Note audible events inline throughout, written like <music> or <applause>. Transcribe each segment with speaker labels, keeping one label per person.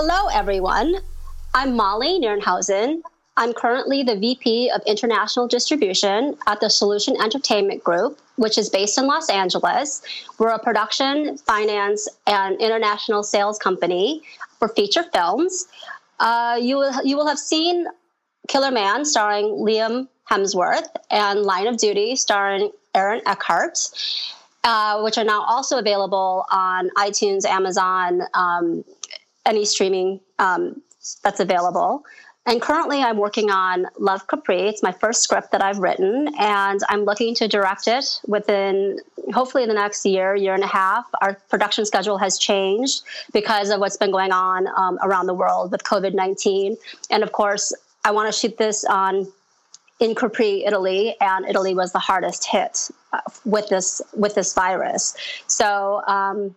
Speaker 1: Hello, everyone. I'm Molly Nierenhausen. I'm currently the VP of International Distribution at the Solution Entertainment Group, which is based in Los Angeles. We're a production, finance, and international sales company for feature films. Uh, you, will, you will have seen Killerman starring Liam Hemsworth and Line of Duty starring Aaron Eckhart. Uh, which are now also available on iTunes, Amazon, um, any streaming um, that's available. And currently, I'm working on Love Capri. It's my first script that I've written, and I'm looking to direct it within hopefully the next year, year and a half. Our production schedule has changed because of what's been going on um, around the world with COVID 19. And of course, I want to shoot this on in Capri, Italy, and Italy was the hardest hit uh, with this with this virus. So um,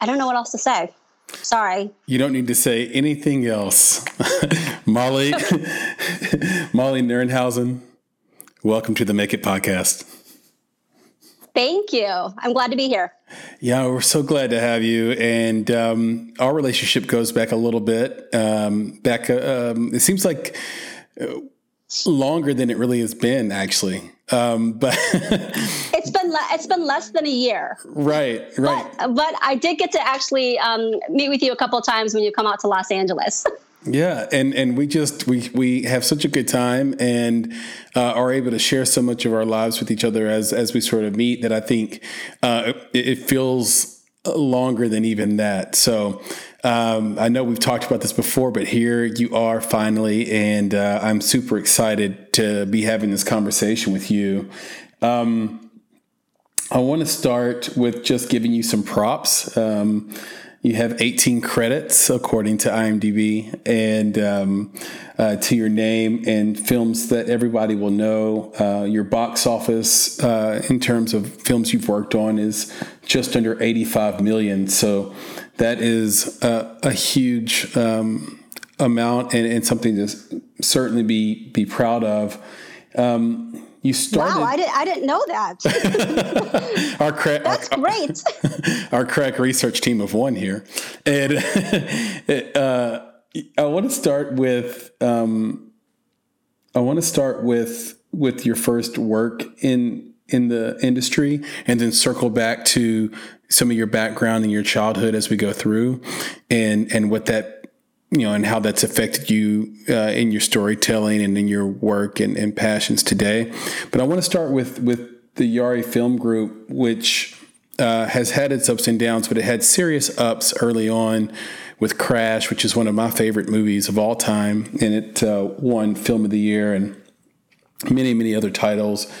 Speaker 1: I don't know what else to say. Sorry.
Speaker 2: You don't need to say anything else. <laughs> Molly, <laughs> Molly Nierenhausen, welcome to the Make It podcast.
Speaker 1: Thank you. I'm glad to be here.
Speaker 2: Yeah, we're so glad to have you. And um, our relationship goes back a little bit. Um, back, uh, um, it seems like uh, longer than it really has been, actually. Um, but <laughs>
Speaker 1: it's been le- it's been less than a year.
Speaker 2: Right, right.
Speaker 1: But, but I did get to actually um, meet with you a couple of times when you come out to Los Angeles. <laughs>
Speaker 2: Yeah, and and we just we we have such a good time and uh, are able to share so much of our lives with each other as as we sort of meet that I think uh, it, it feels longer than even that. So um, I know we've talked about this before, but here you are finally, and uh, I'm super excited to be having this conversation with you. Um, I want to start with just giving you some props. Um, you have 18 credits according to IMDb, and um, uh, to your name and films that everybody will know. Uh, your box office uh, in terms of films you've worked on is just under 85 million. So that is a, a huge um, amount and, and, something to certainly be be proud of. Um, you started.
Speaker 1: Wow, I, did, I didn't know that. <laughs>
Speaker 2: our cra- <laughs>
Speaker 1: That's
Speaker 2: our,
Speaker 1: great. <laughs>
Speaker 2: our crack research team of one here, and uh, I want to start with. Um, I want to start with with your first work in in the industry and then circle back to some of your background and your childhood as we go through and and what that you know and how that's affected you uh, in your storytelling and in your work and, and passions today. But i want to start with with the yari film group which uh, has had its ups and downs but it had serious ups early on with crash which is one of my favorite movies of all time and it uh, won film of the year and many many other titles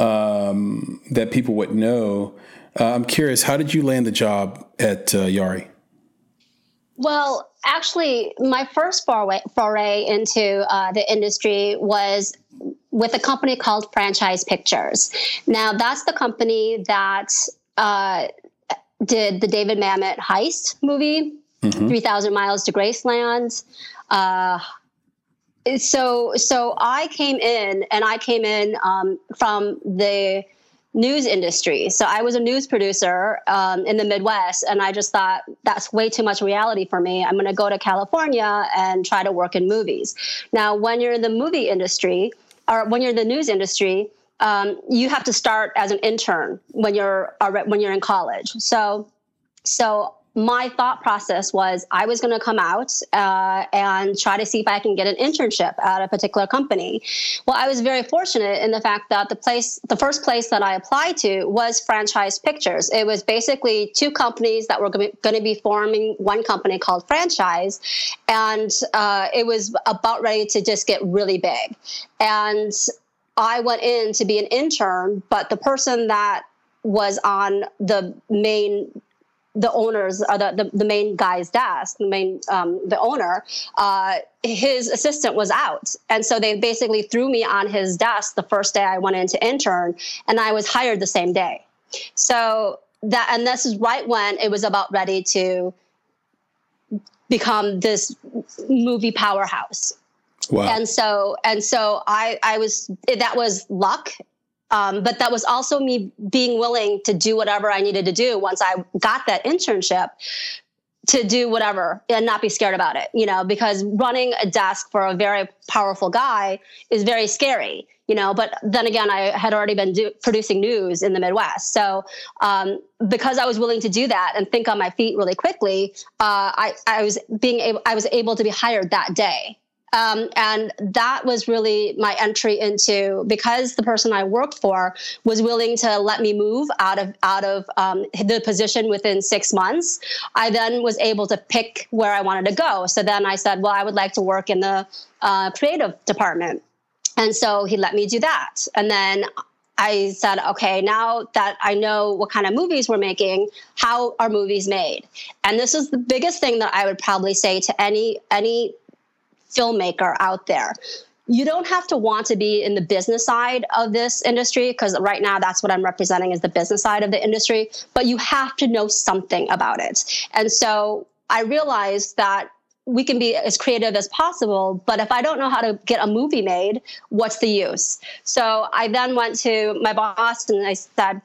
Speaker 2: um, that people would know. Uh, I'm curious, how did you land the job at uh, Yari?
Speaker 1: Well, actually, my first foray, foray into uh, the industry was with a company called Franchise Pictures. Now, that's the company that uh, did the David Mamet heist movie, mm-hmm. 3,000 Miles to Graceland. Uh, so so I came in and I came in um, from the news industry. So I was a news producer um, in the Midwest, and I just thought that's way too much reality for me. I'm going to go to California and try to work in movies. Now, when you're in the movie industry or when you're in the news industry, um, you have to start as an intern when you're when you're in college. So so my thought process was I was going to come out uh, and try to see if I can get an internship at a particular company. Well, I was very fortunate in the fact that the place, the first place that I applied to was Franchise Pictures. It was basically two companies that were going to be forming one company called Franchise, and uh, it was about ready to just get really big. And I went in to be an intern, but the person that was on the main the owners or the, the, the, main guy's desk, the main um, the owner, uh, his assistant was out, and so they basically threw me on his desk the first day I went in to intern, and I was hired the same day. So that and this is right when it was about ready to become this movie powerhouse. Wow. And so and so I I was that was luck um, but that was also me being willing to do whatever I needed to do once I got that internship to do whatever and not be scared about it, you know, because running a desk for a very powerful guy is very scary, you know. But then again, I had already been do- producing news in the Midwest. So um, because I was willing to do that and think on my feet really quickly, uh, I, I was being able, I was able to be hired that day um, and that was really my entry into because the person I worked for was willing to let me move out of out of um, the position within six months. I then was able to pick where I wanted to go. So then I said, well, I would like to work in the uh, creative department, and so he let me do that. And then I said, okay, now that I know what kind of movies we're making, how are movies made? And this is the biggest thing that I would probably say to any any filmmaker out there you don't have to want to be in the business side of this industry because right now that's what I'm representing is the business side of the industry, but you have to know something about it. And so I realized that we can be as creative as possible, but if I don't know how to get a movie made, what's the use? So I then went to my boss and I said,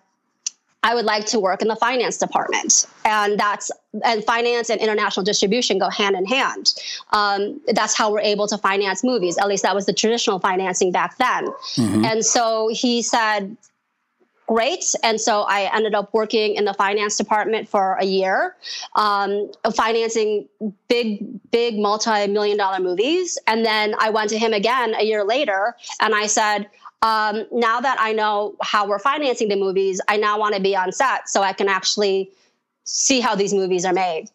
Speaker 1: I would like to work in the finance department. And that's and finance and international distribution go hand in hand. Um, that's how we're able to finance movies. At least that was the traditional financing back then. Mm-hmm. And so he said, great. And so I ended up working in the finance department for a year, um, financing big, big multi million dollar movies. And then I went to him again a year later and I said, um, now that I know how we're financing the movies, I now want to be on set so I can actually see how these movies are made.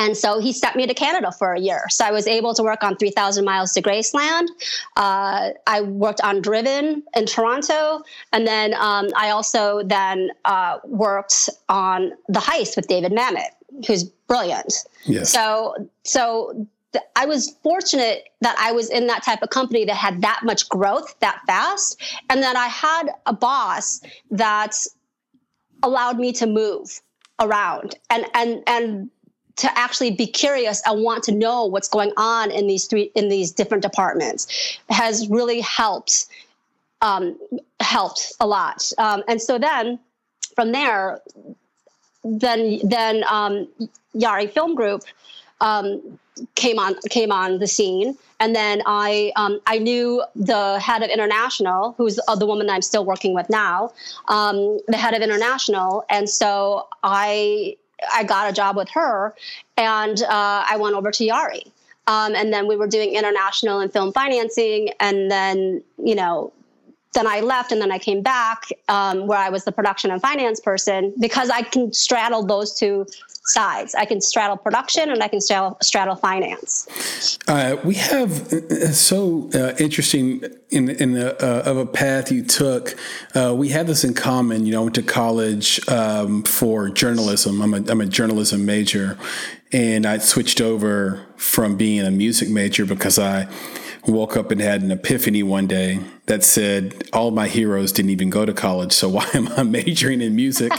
Speaker 1: And so he sent me to Canada for a year. So I was able to work on 3,000 Miles to Graceland. Uh, I worked on Driven in Toronto. And then um, I also then uh, worked on The Heist with David Mamet, who's brilliant. Yes. So, so I was fortunate that I was in that type of company that had that much growth that fast, and that I had a boss that allowed me to move around and and and to actually be curious and want to know what's going on in these three in these different departments has really helped um, helped a lot. Um, and so then from there, then then um, Yari Film Group um, came on came on the scene, and then I um, I knew the head of international, who's uh, the woman I'm still working with now, um, the head of international, and so I I got a job with her, and uh, I went over to Yari. Um, and then we were doing international and film financing, and then you know then I left and then I came back um, where I was the production and finance person because I can straddle those two sides. I can straddle production and I can straddle, straddle finance.
Speaker 2: Uh, we have uh, so uh, interesting in in the, uh, of a path you took. Uh, we have this in common. You know, I went to college um, for journalism. I'm a I'm a journalism major, and I switched over from being a music major because I woke up and had an epiphany one day that said all my heroes didn't even go to college so <laughs> why am i majoring in music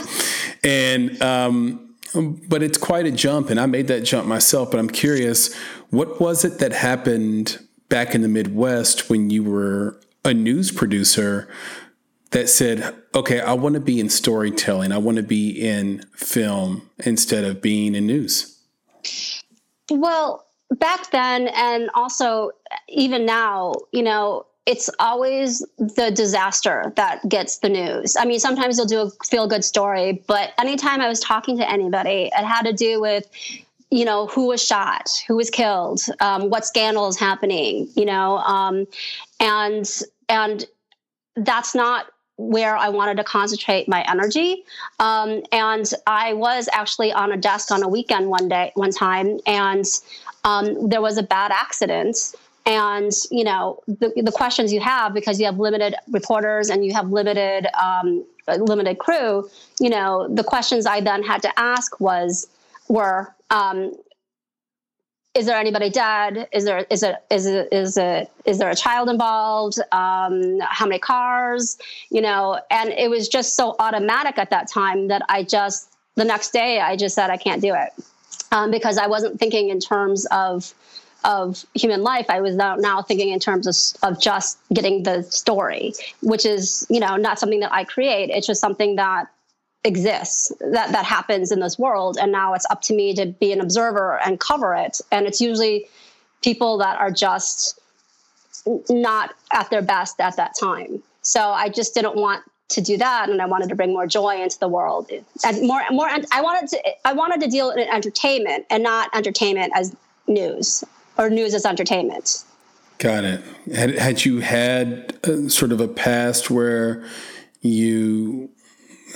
Speaker 2: and um, Um, but it's quite a jump, and I made that jump myself. But I'm curious, what was it that happened back in the Midwest when you were a news producer that said, okay, I want to be in storytelling, I want to be in film instead of being in news?
Speaker 1: Well, back then, and also even now, you know, it's always the disaster that gets the news. I mean, sometimes you'll do a feel good story, but anytime I was talking to anybody, it had to do with, you know, who was shot, who was killed, um, what scandal is happening, you know, um, and and that's not where I wanted to concentrate my energy. Um, and I was actually on a desk on a weekend one day, one time, and um, there was a bad accident and you know the, the questions you have because you have limited reporters and you have limited um, limited crew, you know, the questions I then had to ask was were um, is there anybody dead? Is there is it is it is it is there a child involved? Um, how many cars? You know, and it was just so automatic at that time that I just the next day I just said I can't do it um, because I wasn't thinking in terms of of human life. I was now, now thinking in terms of, of just getting the story, which is you know not something that I create. It's just something that exists that that happens in this world. And now it's up to me to be an observer and cover it. And it's usually people that are just not at their best at that time. So i just didn't want to do that. And i wanted to bring more joy into the world. And more more i wanted to i wanted to deal in entertainment and not entertainment as news or news as entertainment
Speaker 2: got it had, had you had a, sort of a past where you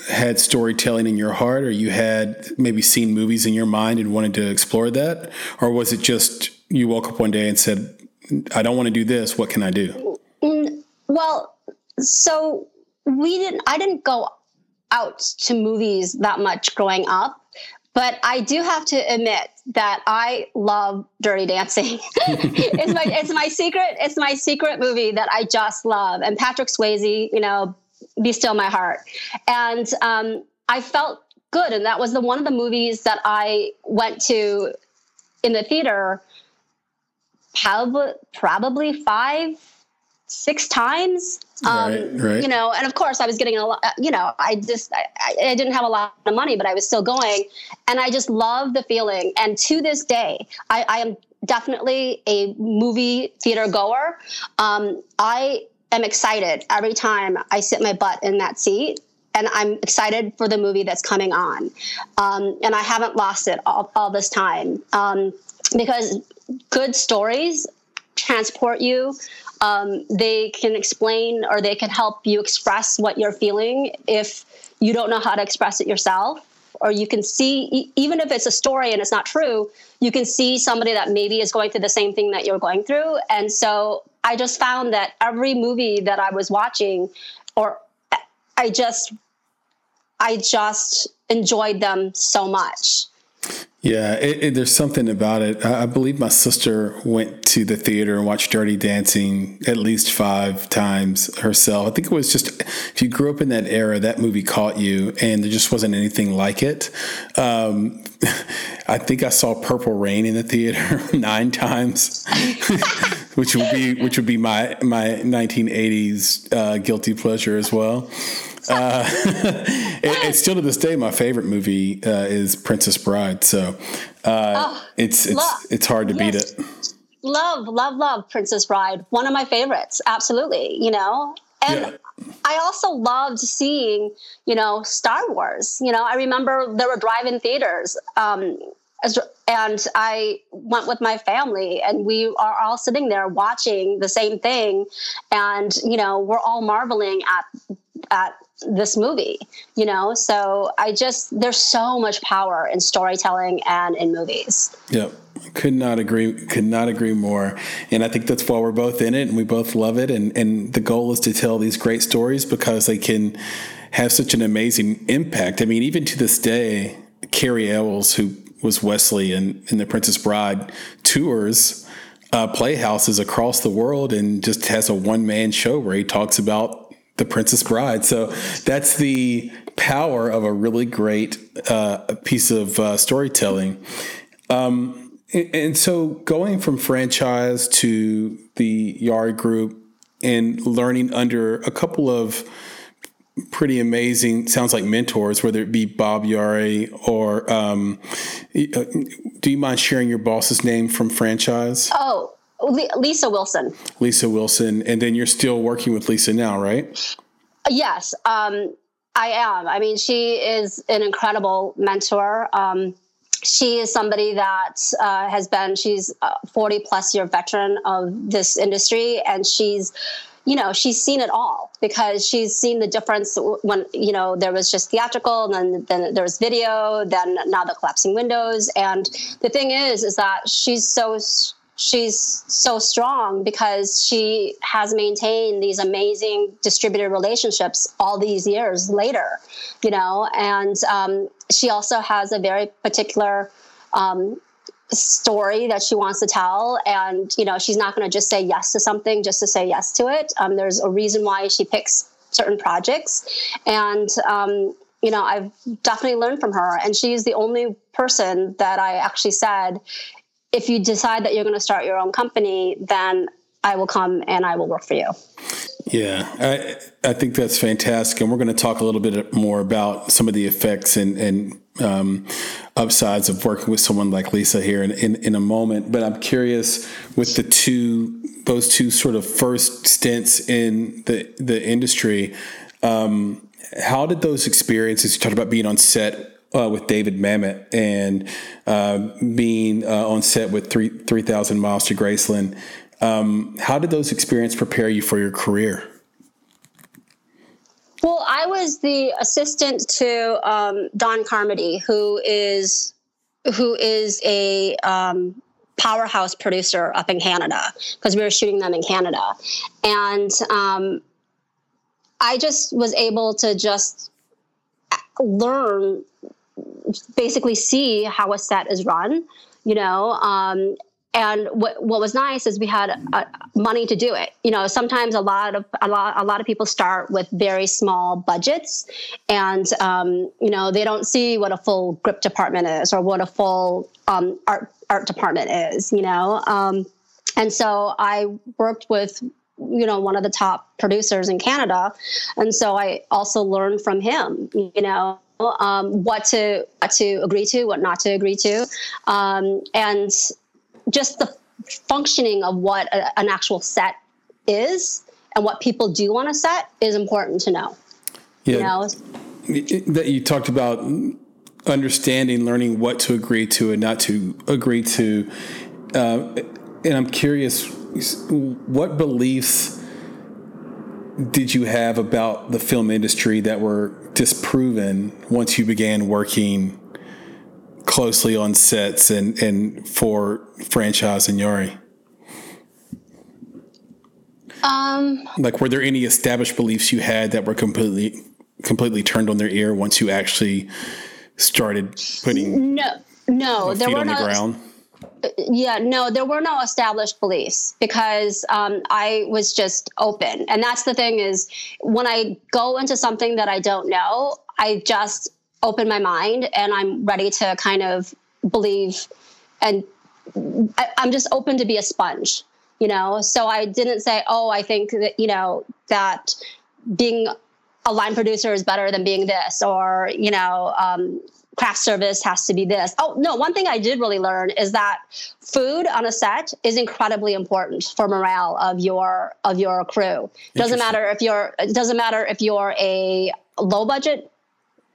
Speaker 2: had storytelling in your heart or you had maybe seen movies in your mind and wanted to explore that? Or was it just you woke up one day and said, I don't want to do this. What can I do?
Speaker 1: Mm, well, so we didn't, I didn't go out to movies that much growing up. But I do have to admit that I love Dirty Dancing. <laughs> it's my it's my secret it's my secret movie that I just love. And Patrick Swayze, you know, be Still My Heart. And um, I felt good. And that was the one of the movies that I went to in the theater probably, probably five, six times. Um, right, right. You know, and of course I was getting a lot, you know, I just, I, I didn't have a lot of money, but I was still going. And I just love the feeling. And to this day, I, I am definitely a movie theater goer. Um, I am excited every time I sit my butt in that seat and I'm excited for the movie that's coming on. Um, and I haven't lost it all, all this time um, because good stories transport you. Um, they can explain or they can help you express what you're feeling if you don't know how to express it yourself. Or you can see, even if it's a story and it's not true, you can see somebody that maybe is going through the same thing that you're going through. And so I just found that every movie that I was watching, or I just, I just enjoyed them so much.
Speaker 2: Yeah, it, it, there's something about it. I, I, believe my sister went to the theater and watched Dirty Dancing at least five times herself. I think it was just if you grew up in that era, that movie caught you, and there just wasn't anything like it. Um, <laughs> I think I saw Purple Rain in the theater <laughs> nine times, <laughs> which would be which would be my my 1980s uh, guilty pleasure as well. Uh, <laughs> it, it's still to this day my favorite movie uh, is Princess Bride. So uh, oh, it's it's love. it's hard to yes. beat it.
Speaker 1: Love, love, love Princess Bride. One of my favorites. Absolutely. You know, and. Yeah. I also loved seeing, you know, Star Wars. You know, I remember there were drive-in theaters. Um, and I went with my family, and we are all sitting there watching the same thing, and you know we're all marveling at at this movie, you know? So I just, there's so much power in storytelling and in movies.
Speaker 2: Yep. Could not agree, could not agree more. And I think that's why we're both in it and we both love it. And, and the goal is to tell these great stories because they can have such an amazing impact. I mean, even to this day, Cary Elwes, who was Westley in, in The Princess Bride, tours uh, playhouses across the world and just has a one man show where he talks about the Princess Bride. So that's the power of a really great uh, piece of uh, storytelling. Um, and so going from franchise to the Yari Group and learning under a couple of pretty amazing sounds like mentors whether it be bob Yari or um, uh, do you mind sharing your boss's name from franchise
Speaker 1: oh Lisa Wilson.
Speaker 2: Lisa Wilson, and then you're still working with Lisa now, right?
Speaker 1: Yes, um, I am. I mean, she is an incredible mentor. Um, she is somebody that uh, has been. She's a 40 plus year veteran of this industry, and she's you know she's seen it all because she's seen the difference when you know there was just theatrical and then then there was video then now the collapsing windows and the thing is is that she's so she's so strong because she has maintained these amazing distributed relationships all these years later, you know, and um, she also has a very particular um, story that she wants to tell. And you know she's not going to just say yes to something just to say yes to it. Um, there's a reason why she picks certain projects. And um, you know i've definitely learned from her. And she's the only person that i actually said if you decide that you're going to start your own company, then I will come and I will work for you.
Speaker 2: Yeah, I, I think that's fantastic. And we're going to talk a little bit more about some of the effects and, and um, upsides of working with someone like Lisa here in, in, in, a moment. But I'm curious with the two, those two sort of first stints in the, the industry, um, how did those experiences, you talked about being on set uh, with David Mamet and uh, being uh, on set with three three thousand miles to Graceland. Um, how did those experiences prepare you for your career?
Speaker 1: Well, I was the assistant to um, Don Carmody, who is who is a um, powerhouse producer up in Canada because we were shooting them in Canada, and um, I just was able to just learn basically see how a set is run, you know. Um, and what, what was nice is we had uh, money to do it. You know, sometimes a lot of a lot a lot of people start with very small budgets, and um, you know they don't see what a full grip department is or what a full um, art art department is. You know, um, and so I worked with you know one of the top producers in Canada, and so I also learned from him. You know, um, what to what to agree to, what not to agree to, um, and just the functioning of what a, an actual set is and what people do on a set is important to know.
Speaker 2: Yeah, you know? that you talked about understanding, learning what to agree to and not to agree to, uh, and I'm curious, what beliefs did you have about the film industry that were disproven once you began working closely on sets and, and for franchise and Yari? Um, like, were there any established beliefs you had that were completely completely turned on their ear once you actually started putting
Speaker 1: no no
Speaker 2: there were the ground?
Speaker 1: Yeah, no, there were no established beliefs because um, I was just open. And that's the thing is when I go into something that I don't know, I just open my mind and I'm ready to kind of believe and I, I'm just open to be a sponge, you know? So I didn't say, oh, I think that, you know, that being a line producer is better than being this or, you know, um, craft service has to be this. Oh, no, one thing I did really learn is that food on a set is incredibly important for morale of your of your crew. Doesn't matter if you're it doesn't matter if you're a low budget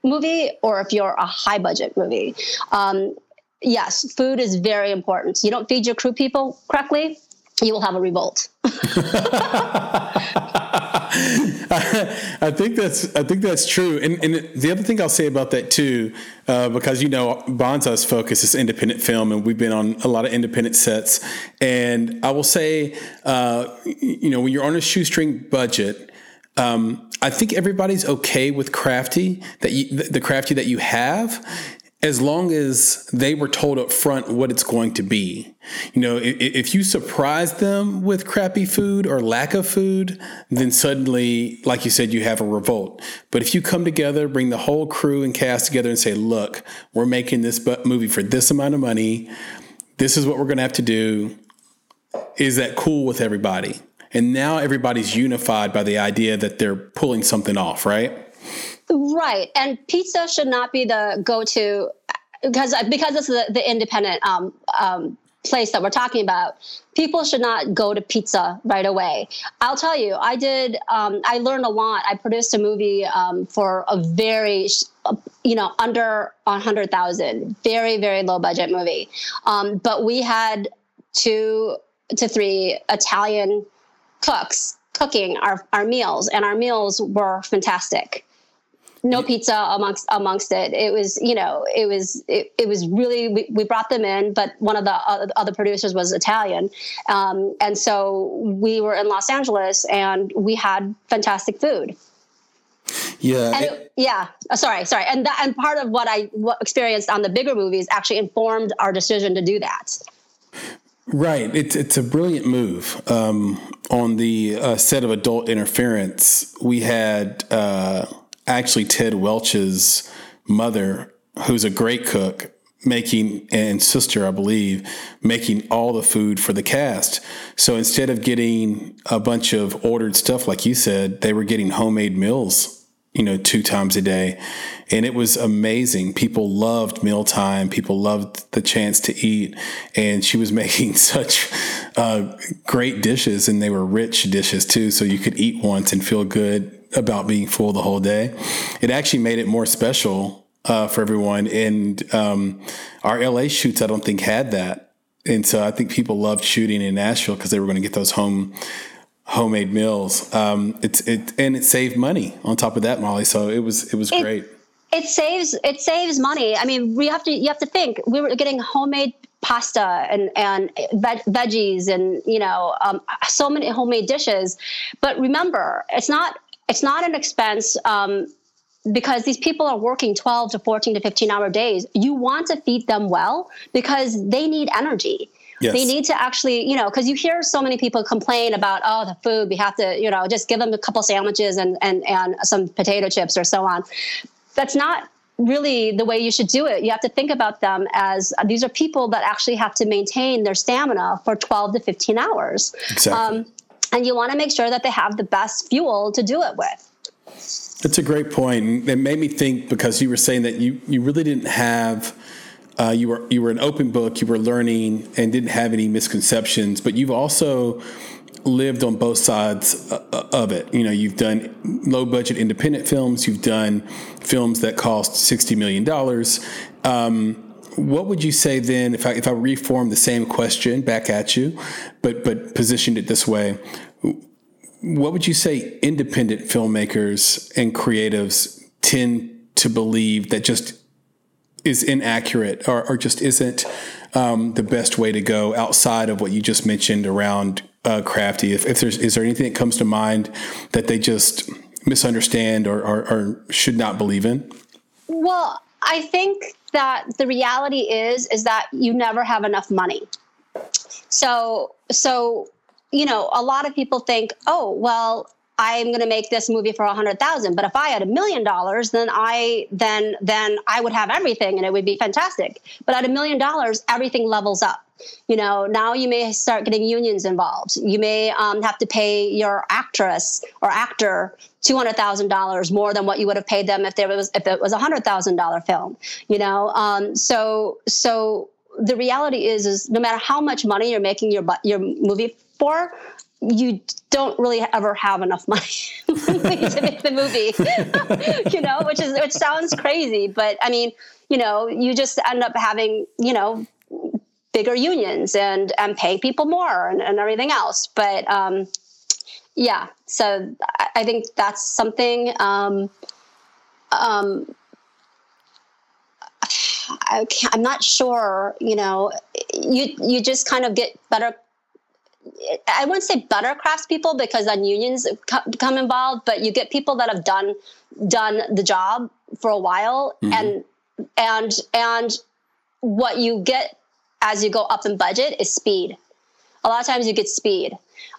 Speaker 1: movie or if you're a high budget movie. Um, yes, food is very important. You don't feed your crew people correctly, you will have a revolt. <laughs> <laughs> <laughs>
Speaker 2: I think that's I think that's true. And, and the other thing I'll say about that too, uh, because you know Bonsai's focus is independent film, and we've been on a lot of independent sets. And I will say, uh, you know, when you're on a shoestring budget. Um, I think everybody's okay with crafty that you, the crafty that you have, as long as they were told up front what it's going to be. You know, if, if, you surprise them with crappy food or lack of food, then suddenly, like you said, you have a revolt. But if you come together, bring the whole crew and cast together and say, look, we're making this movie for this amount of money. This is what we're going to have to do. Is that cool with everybody? And now everybody's unified by the idea that they're pulling something off, right?
Speaker 1: Right. And pizza should not be the go to because because it's the, the independent um, um, place that we're talking about, people should not go to pizza right away. I'll tell you, I did. Um, I learned a lot. I produced a movie um, for a very, you know, under a hundred thousand, very very low budget movie. Um, but we had two to three Italian cooks cooking our our meals, and our meals were fantastic. No pizza amongst amongst it. It was, you know, it was it, it was really we, we brought them in, but one of the other producers was Italian, um, and so we were in Los Angeles and we had fantastic food.
Speaker 2: Yeah,
Speaker 1: and it, yeah. Uh, sorry, sorry, and that, and part of what I experienced on the bigger movies actually informed our decision to do that.
Speaker 2: Right. It's it's a brilliant move. Um, on the uh, set of Adult Interference, we had uh, actually Ted Welch's mother, who's a great cook, making and sister, I believe, making all the food for the cast. So instead of getting a bunch of ordered stuff, like you said, they were getting homemade meals you know, two times a day. And it was amazing. People loved mealtime. People loved the chance to eat. And she was <laughs> making such uh, great dishes, and they were rich dishes too. So you could eat once and feel good about being full the whole day. It actually made it more special uh, for everyone. And um, our LA shoots, I don't think, had that. And so I think people loved shooting in Nashville because they were going to get those home homemade meals. Um, it's it and it saved money on top of that, Molly. So it was it was
Speaker 1: it,
Speaker 2: great.
Speaker 1: It saves it saves money. I mean, we have to you have to think we were getting homemade pasta and and veg- veggies and you know um, so many homemade dishes. But remember, it's not it's not an expense. Um, because these people are working 12 to 14 to 15 hour days you want to feed them well because they need energy Yes. They need to actually, you know, because you hear so many people complain about, oh, the food, we have to, you know, just give them a couple sandwiches and and and some potato chips or so on. That's not really the way you should do it. You have to think about them as uh, these are people that actually have to maintain their stamina for 12 to 15 hours.
Speaker 2: Exactly. Um,
Speaker 1: and you want to make sure that they have the best fuel to do it with.
Speaker 2: That's a great point. It made me think because you were saying that you, you really didn't have uh, you were you were an open book. You were learning and didn't have any misconceptions, but you've also lived on both sides uh, of it. You know, you've done low budget independent films. You've done films that cost sixty million dollars. Um, what would you say then if I if I reform the same question back at you, but but positioned it this way? What would you say independent filmmakers and creatives tend to believe that just is inaccurate or, or just isn't um, the best way to go outside of what you just mentioned around uh, crafty. If, if, there's is there anything that comes to mind that they just misunderstand or, or, or should not believe in?
Speaker 1: Well, I think that the reality is is that you never have enough money. So so you know, a lot of people think, oh well, I'm going to make this movie for a hundred thousand. But if I had a million dollars, then I then then I would have everything and it would be fantastic. But at a million dollars, everything levels up. You know, now you may start getting unions involved. You may um, have to pay your actress or actor two hundred thousand dollars more than what you would have paid them if there was if it was a hundred thousand dollar film. You know, um, so so the reality is is no matter how much money you're making your your movie for, you don't really ever have enough money <laughs> to make the movie, <laughs> you know, which is which sounds crazy, but I mean, you know, you just end up having, you know, bigger unions and and paying people more and, and everything else. But um, yeah, so I think that's something. Um, um, I am not sure. You know, you you just kind of get better I wouldn't say better craftspeople because then unions come involved, but you get people that have done done the job for a while, mm-hmm. and and and what you get as you go up in budget is speed. A lot of times you get speed.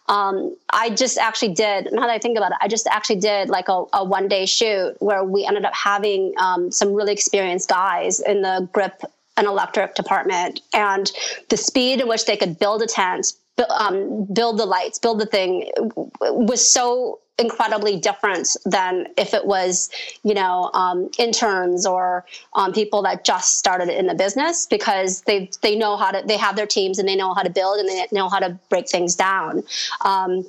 Speaker 1: Um, I just actually did. Now that I think about it, I just actually did like a, a one day shoot where we ended up having um, some really experienced guys in the grip and electric department, and the speed in which they could build a tent, um, build the lights, build the thing was so incredibly different than if it was, you know, um, interns or um, people that just started in the business because they they know how to they have their teams and they know how to build and they know how to break things down. Um,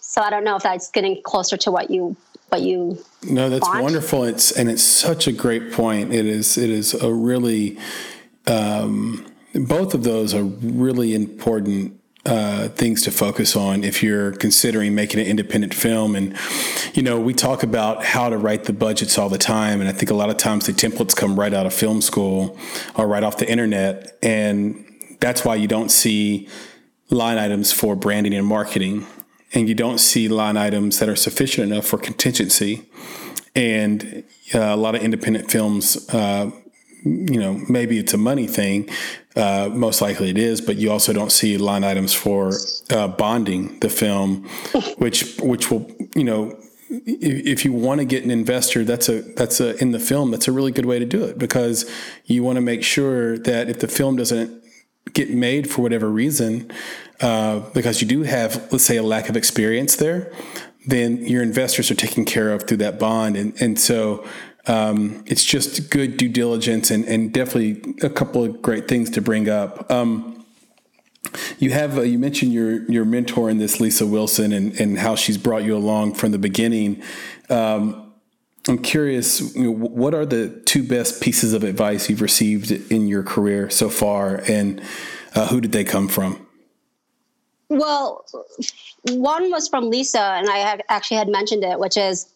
Speaker 1: so I don't know if that's getting closer to what you what you
Speaker 2: no that's
Speaker 1: want.
Speaker 2: wonderful it's and it's such a great point it is it is a really um, both of those are really important uh, things to focus on if you're considering making an independent film. And, you know, we talk about how to write the budgets all the time. And I think a lot of times the templates come right out of film school or right off the internet. And that's why you don't see line items for branding and marketing. And you don't see line items that are sufficient enough for contingency. And uh, a lot of independent films, uh, you know, maybe it's a money thing. Uh, most likely it is, but you also don't see line items for uh, bonding the film, <laughs> which which will, you know, if, if you want to get an investor, that's a that's a in the film. That's a really good way to do it because you want to make sure that if the film doesn't get made for whatever reason, uh, because you do have, let's say, a lack of experience there, then your investors are taken care of through that bond, and and so um, it's just good due diligence and, and definitely a couple of great things to bring up. Um, you have uh, you mentioned your your mentor in this, Lisa Wilson, and and how she's brought you along from the beginning. Um, I'm curious, you know, what are the two best pieces of advice you've received in your career so far, and uh, who did they come from?
Speaker 1: Well, one was from Lisa, and I actually had mentioned it, which is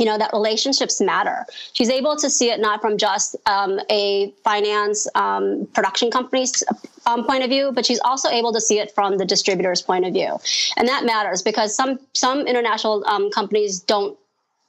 Speaker 1: you know that relationships matter. She's able to see it not from just um, a finance um, production company's um, point of view but she's also able to see it from the distributor's point of view. And that matters because some some international um, companies don't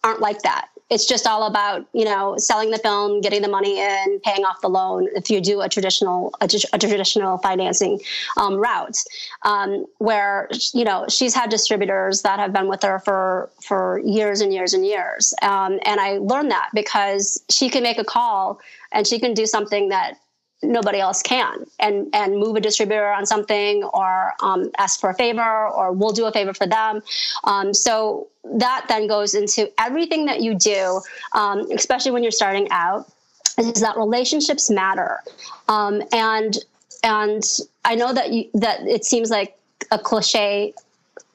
Speaker 1: aren't like that it's just all about you know selling the film getting the money in paying off the loan if you do a traditional a, a traditional financing um, route. Um, where you know she's had distributors that have been with her for for years and years and years. Um, and i learned that because she can make a call and she can do something that nobody else can and and move a distributor on something or um, ask for a favor or we'll do a favor for them. Um, so that then goes into everything that you do um, especially when you're starting out is that relationships matter um, and and i know that you that it seems like a cliche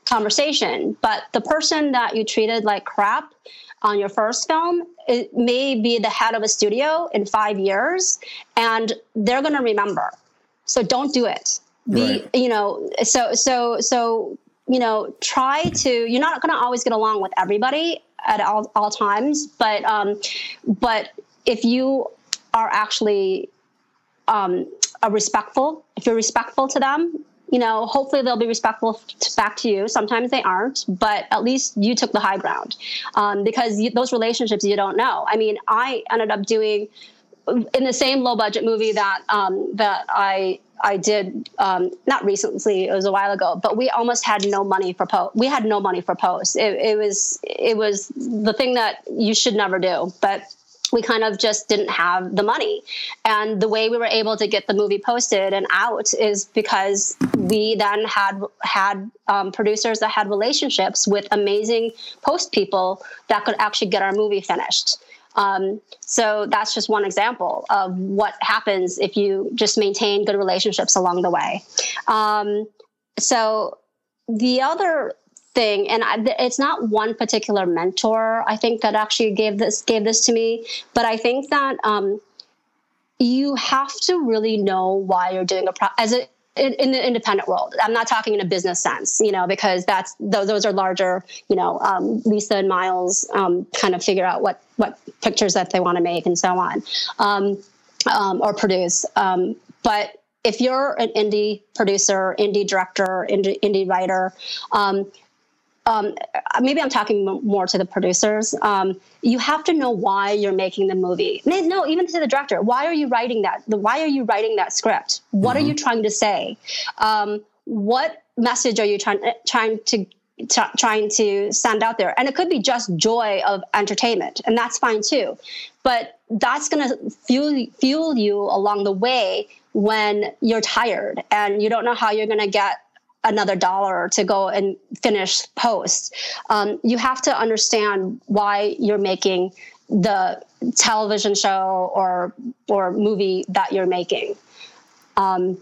Speaker 1: conversation but the person that you treated like crap on your first film, it may be the head of a studio in five years, and they're going to remember. So don't do it. Be, right. you know, so so so you know, try to. You're not going to always get along with everybody at all, all times, but um, but if you are actually um, a respectful, if you're respectful to them, you know, hopefully they'll be respectful back to you. Sometimes they aren't, but at least you took the high ground um, because you, those relationships you don't know. I mean, I ended up doing in the same low budget movie that um, that I I did um, not recently. It was a while ago, but we almost had no money for post. We had no money for post. It, it was it was the thing that you should never do, but we kind of just didn't have the money. And the way we were able to get the movie posted and out is because we then had had um, producers that had relationships with amazing post people that could actually get our movie finished. Um, so that's just one example of what happens if you just maintain good relationships along the way. Um, so the other thing and I, it's not one particular mentor i think that actually gave this gave this to me but i think that um, you have to really know why you're doing a pro as a in, the independent world i'm not talking in a business sense you know because that's those, those are larger you know um, lisa and Myles um, kind of figure out what what pictures that they want to make and so on um, um or produce um, but if you're an indie producer, indie director, indie, indie writer, um, um, maybe I'm talking more to the producers. Um, you have to know why you're making the movie. No, even to the director. Why are you writing that? Why are you writing that script? What mm-hmm. are you trying to say? Um, what message are you trying trying to t- trying to send out there? And it could be just joy of entertainment, and that's fine too. But that's going to fuel fuel you along the way when you're tired and you don't know how you're going to get another dollar to go and finish post. Um, you have to understand why you're making the television show or or movie that you're making. Um,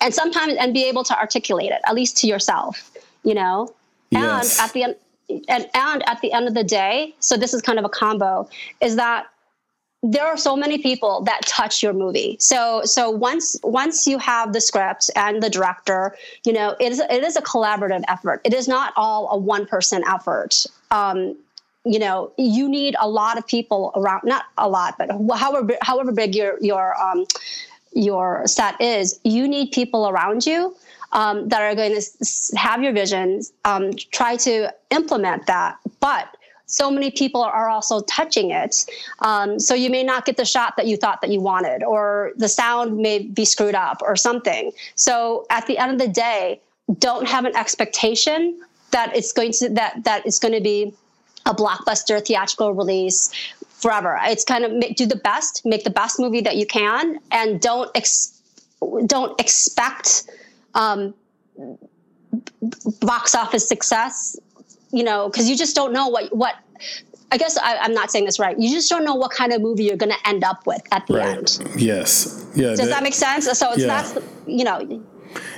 Speaker 1: and sometimes and be able to articulate it at least to yourself, you know. Yes. And at the end and, and at the end of the day, so this is kind of a combo, is that there are so many people that touch your movie. So so once once you have the script and the director, you know it is it is a collaborative effort. It is not all a one person effort. Um, you know you need a lot of people around not a lot but however however big your your um, your set is you need people around you um, that are going to have your visions um, try to implement that. But so many people are also touching it. Um, so you may not get the shot that you thought that you wanted or the sound may be screwed up or something. So at the end of the day don't have an expectation that it's going to that that it's going to be a blockbuster theatrical release forever. It's kind of make, do the best, make the best movie that you can, and don't ex, don't expect um, box office success. You know, because you just don't know what what. I guess I, am not saying this right. You just don't know what kind of movie you're going to end up with at the right. end.
Speaker 2: Yes. Yeah.
Speaker 1: Does that, that make sense? So it's yeah. not, you know,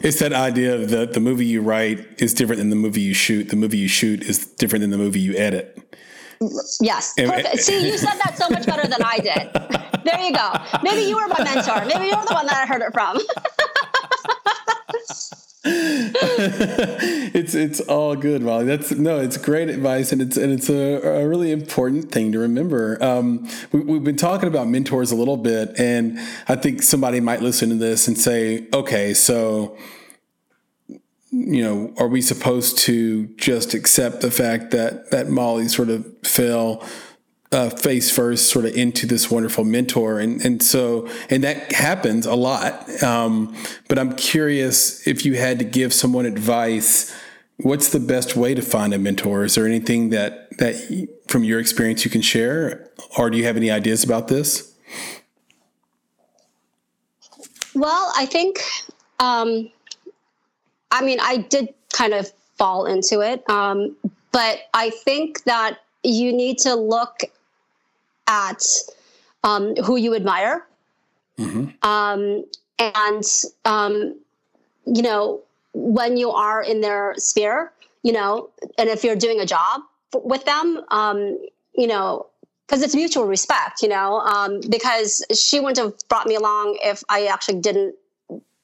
Speaker 2: it's that idea of the the movie you write is different than the movie you shoot. The movie you shoot is different than the movie you edit.
Speaker 1: Yes. Perfect. See, you said that so much better than I did. <laughs> There you go. Maybe you were my mentor. Maybe you're the one that I heard it from. <laughs> <laughs>
Speaker 2: it's it's all good, Molly. That's no, it's great advice, and it's and it's a, a really important thing to remember. Um, we, have been talking about mentors a little bit, and I think somebody might listen to this and say, "Okay, so." You know, are we supposed to just accept the fact that that Molly sort of fell uh, face first sort of into this wonderful mentor. And and so and that happens a lot. Um, but i'm curious if you had to give someone advice what's the best way to find a mentor? Is there anything that that from your experience you can share? Or do you have any ideas about this?
Speaker 1: Well i think um, i mean i did kind of fall into it um, but i think that you need to look at um, who you admire. Mm-hmm. Um, and, um, you know, when you are in their sphere, you know, and if you're doing a job with them, um, you know, because it's mutual respect, you know, um, because she wouldn't have brought me along if I actually didn't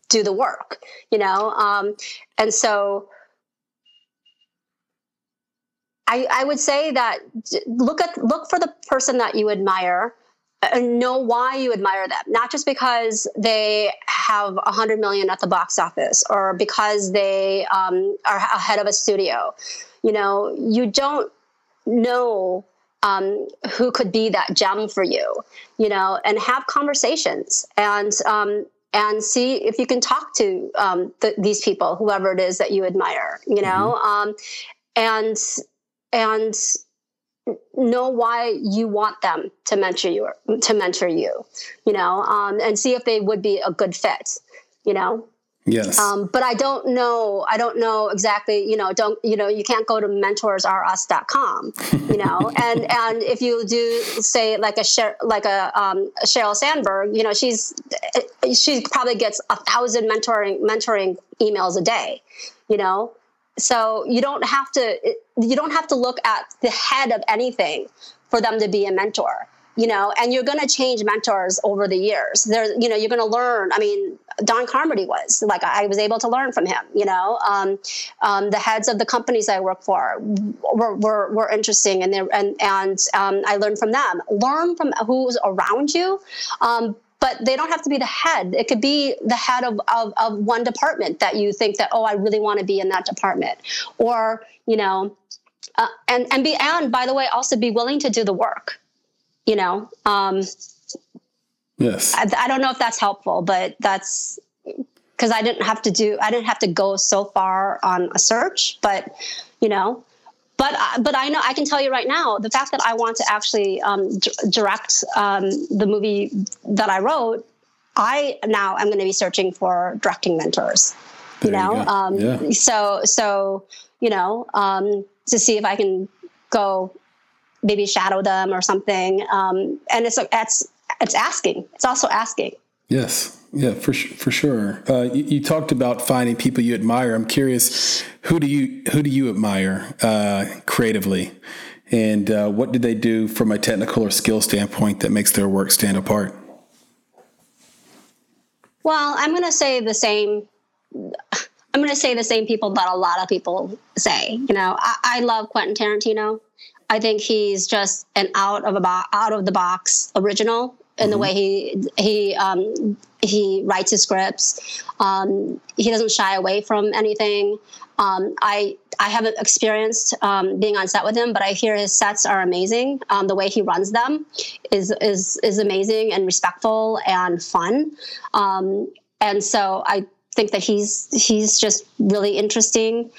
Speaker 1: do the work, you know, um, and so I, I would say that look at look for the person that you admire and know why you admire them. Not just because they have 100 million at the box office or because they um, are ahead of a studio. You know you don't know um, who could be that gem for you you know and have conversations and um, and see if you can talk to um, the, these people whoever it is that you admire you know? Mm-hmm. Um, and and know why you want them to mentor you to mentor you you know um, and see if they would be a good fit you know?
Speaker 2: Yes.
Speaker 1: Um, but i don't know i don't know exactly you know don't you know you can't go to mentorsareus.com you know? <laughs> And and if you do say like a Sher- like a, um, a sheryl sandberg you know she's she probably gets a thousand mentoring mentoring emails a day you know so you don't have to you don't have to look at the head of anything for them to be a mentor you know? And you're going to change mentors over the years. There you know you're going to learn i mean don carmody was like i was able to learn from him you know? Um, um, the heads of the companies i work for were, were, were interesting and, and, and um, i learned from them. Learn from who's around you um, but they don't have to be the head. It could be the head of, of, of one department that you think that, oh, I really want to be in that department. Or, you know, uh, and, and be, and by the way, also be willing to do the work, you know? Um,
Speaker 2: yes.
Speaker 1: I, I don't know if that's helpful, but that's, because I didn't have to do, I didn't have to go so far on a search, but, you know, but but I know I can tell you right now the fact that I want to actually um, d- direct um, the movie that I wrote, I now I'm going to be searching for directing mentors. You there know, you um, yeah. so so you know um, to see if I can go maybe shadow them or something. Um, and it's it's it's asking. It's also asking.
Speaker 2: Yes. Yeah, for for sure. Uh, you, you, talked about finding people you admire. I'm curious, who do you who do you admire uh, creatively? And uh, what do they do from a technical or skill standpoint that makes their work stand apart?
Speaker 1: Well, I'm going to say the same. I'm going to say the same people that a lot of people say. You know, I, I love Quentin Tarantino. I think he's just an out of a bo- out of the box original in mm-hmm. the way he he um, he writes his scripts. Um, he doesn't shy away from anything. Um, I I haven't experienced um, being on set with him, but I hear his sets are amazing. Um, the way he runs them is is is amazing and respectful and fun. Um, and so I think that he's he's just really interesting.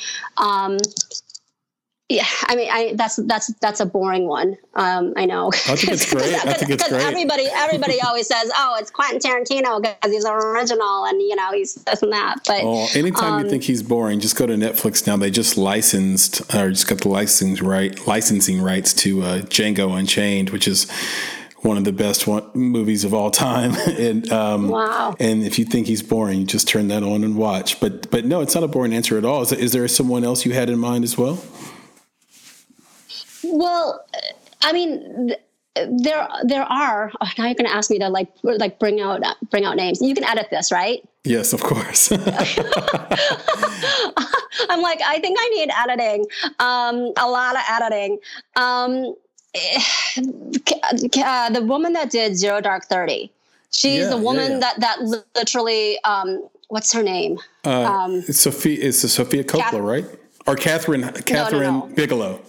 Speaker 1: Yeah, I mean, I that's that's that's a boring one. Um, I know.
Speaker 2: I think it's <laughs> great. I think it's great.
Speaker 1: Everybody everybody <laughs> always says, "Oh, it's Quentin Tarantino because he's original and you know he's this and that." But
Speaker 2: well, anytime um, you think he's boring, just go to Netflix now. They just licensed or just got the licensing right licensing rights to uh, Django Unchained, which is one of the best one, movies of all time. <laughs> and um,
Speaker 1: wow.
Speaker 2: And if you think he's boring, just turn that on and watch. But but no, it's not a boring answer at all. Is, is there someone else you had in mind as well?
Speaker 1: Well, I mean, there there are. Oh, now you're going to ask me to like like bring out bring out names. You can edit this, right?
Speaker 2: Yes, of course. <laughs> I'm
Speaker 1: like, I think I need editing. Um, a lot of editing. Um, uh, the woman that did Zero Dark Thirty. She's yeah, the woman yeah, yeah. that that literally. Um, what's her name?
Speaker 2: Uh, um, it's Sophia. It's Sofia Coppola, Kath- right? Or Catherine Catherine no, no, no. Bigelow.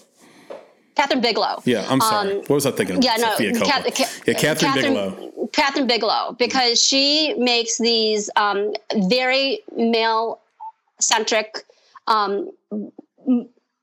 Speaker 1: Kathryn Bigelow.
Speaker 2: Yeah, I'm sorry. Um, what was I thinking?
Speaker 1: Yeah, no, Sophia Kath, Ka- yeah,
Speaker 2: Catherine, Kathryn Bigelow.
Speaker 1: Kathryn Bigelow, because she makes these um, very male centric um,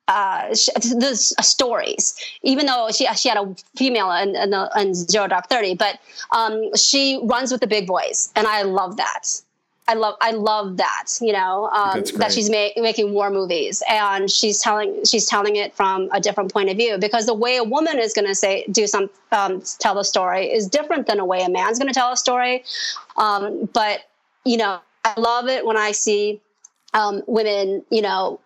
Speaker 1: uh, the uh, stories, even though she she had a female in, in, in Zero Dark Thirty, but um, she runs with the big boys, and I love that. I love I love that you know um, that she's ma- making war movies and she's telling she's telling it from a different point of view because the way a woman is going to say do some um, tell the story is different than a way a man's going to tell a story. Um, but you know I love it when I see um, women you know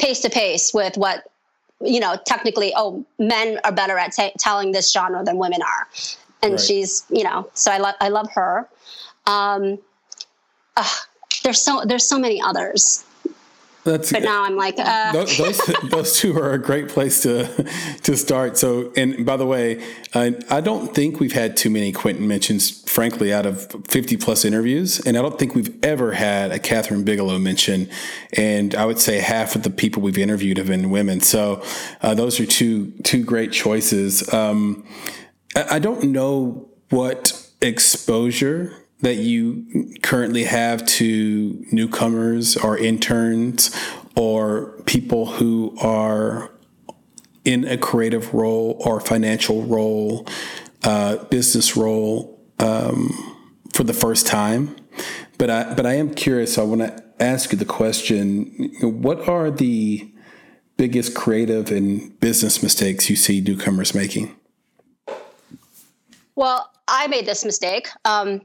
Speaker 1: pace to pace with what you know technically oh men are better at t- telling this genre than women are and right. she's you know so I love I love her. Uh, there's so there's so many others. That's, but now I'm like, uh.
Speaker 2: those, those, <laughs> those two are a great place to to start. So, and by the way, I, I don't think we've had too many Quentin mentions, frankly, out of 50 plus interviews, and I don't think we've ever had a Kathryn Bigelow mention. And I would say half of the people we've interviewed have been women. So, uh, those are two two great choices. Um, I, I don't know what exposure that you currently have to newcomers or interns or people who are in a creative role or financial role, uh, business role um, for the first time. But I, but I am curious. I want to ask you the question: What are the biggest creative and business mistakes you see newcomers making?
Speaker 1: Well, I made this mistake. Um,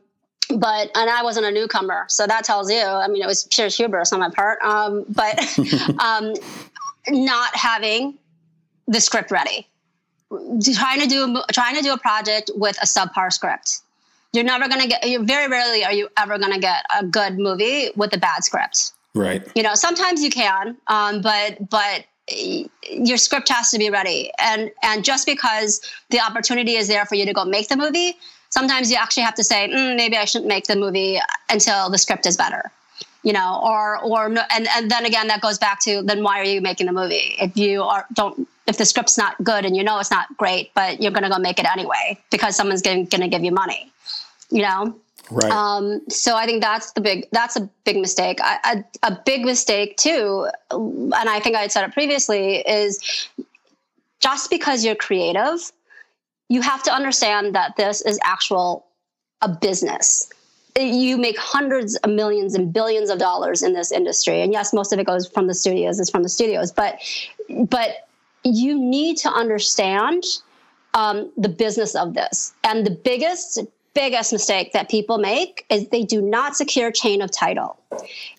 Speaker 1: but and I wasn't a newcomer, so that tells you. I mean, it was pure hubris on my part. Um, but <laughs> um, not having the script ready, trying to do trying to do a project with a subpar script. You're never gonna get. You very rarely are you ever gonna get a good movie with a bad script.
Speaker 2: Right.
Speaker 1: You know, sometimes you can, um, but but your script has to be ready and and just because the opportunity is there for you to go make the movie sometimes you actually have to say, mm, maybe I shouldn't make the movie until the script is better, you know, or or no, and and then again that goes back to then why are you making the movie if you are don't if the script's not good and you know it's not great but you're gonna go make it anyway because someone's gonna, gonna give you money, you know.
Speaker 2: Right.
Speaker 1: Um, so I think that's the big that's a big mistake. I, a, a big mistake too, and I think I had said it previously is just because you're creative you have to understand that this is actual a business. You make hundreds of millions and billions of dollars in this industry. And yes most of it goes from the studios it's from the studios but but you need to understand um, the business of this. And the biggest biggest mistake that people make is they do not secure chain of title.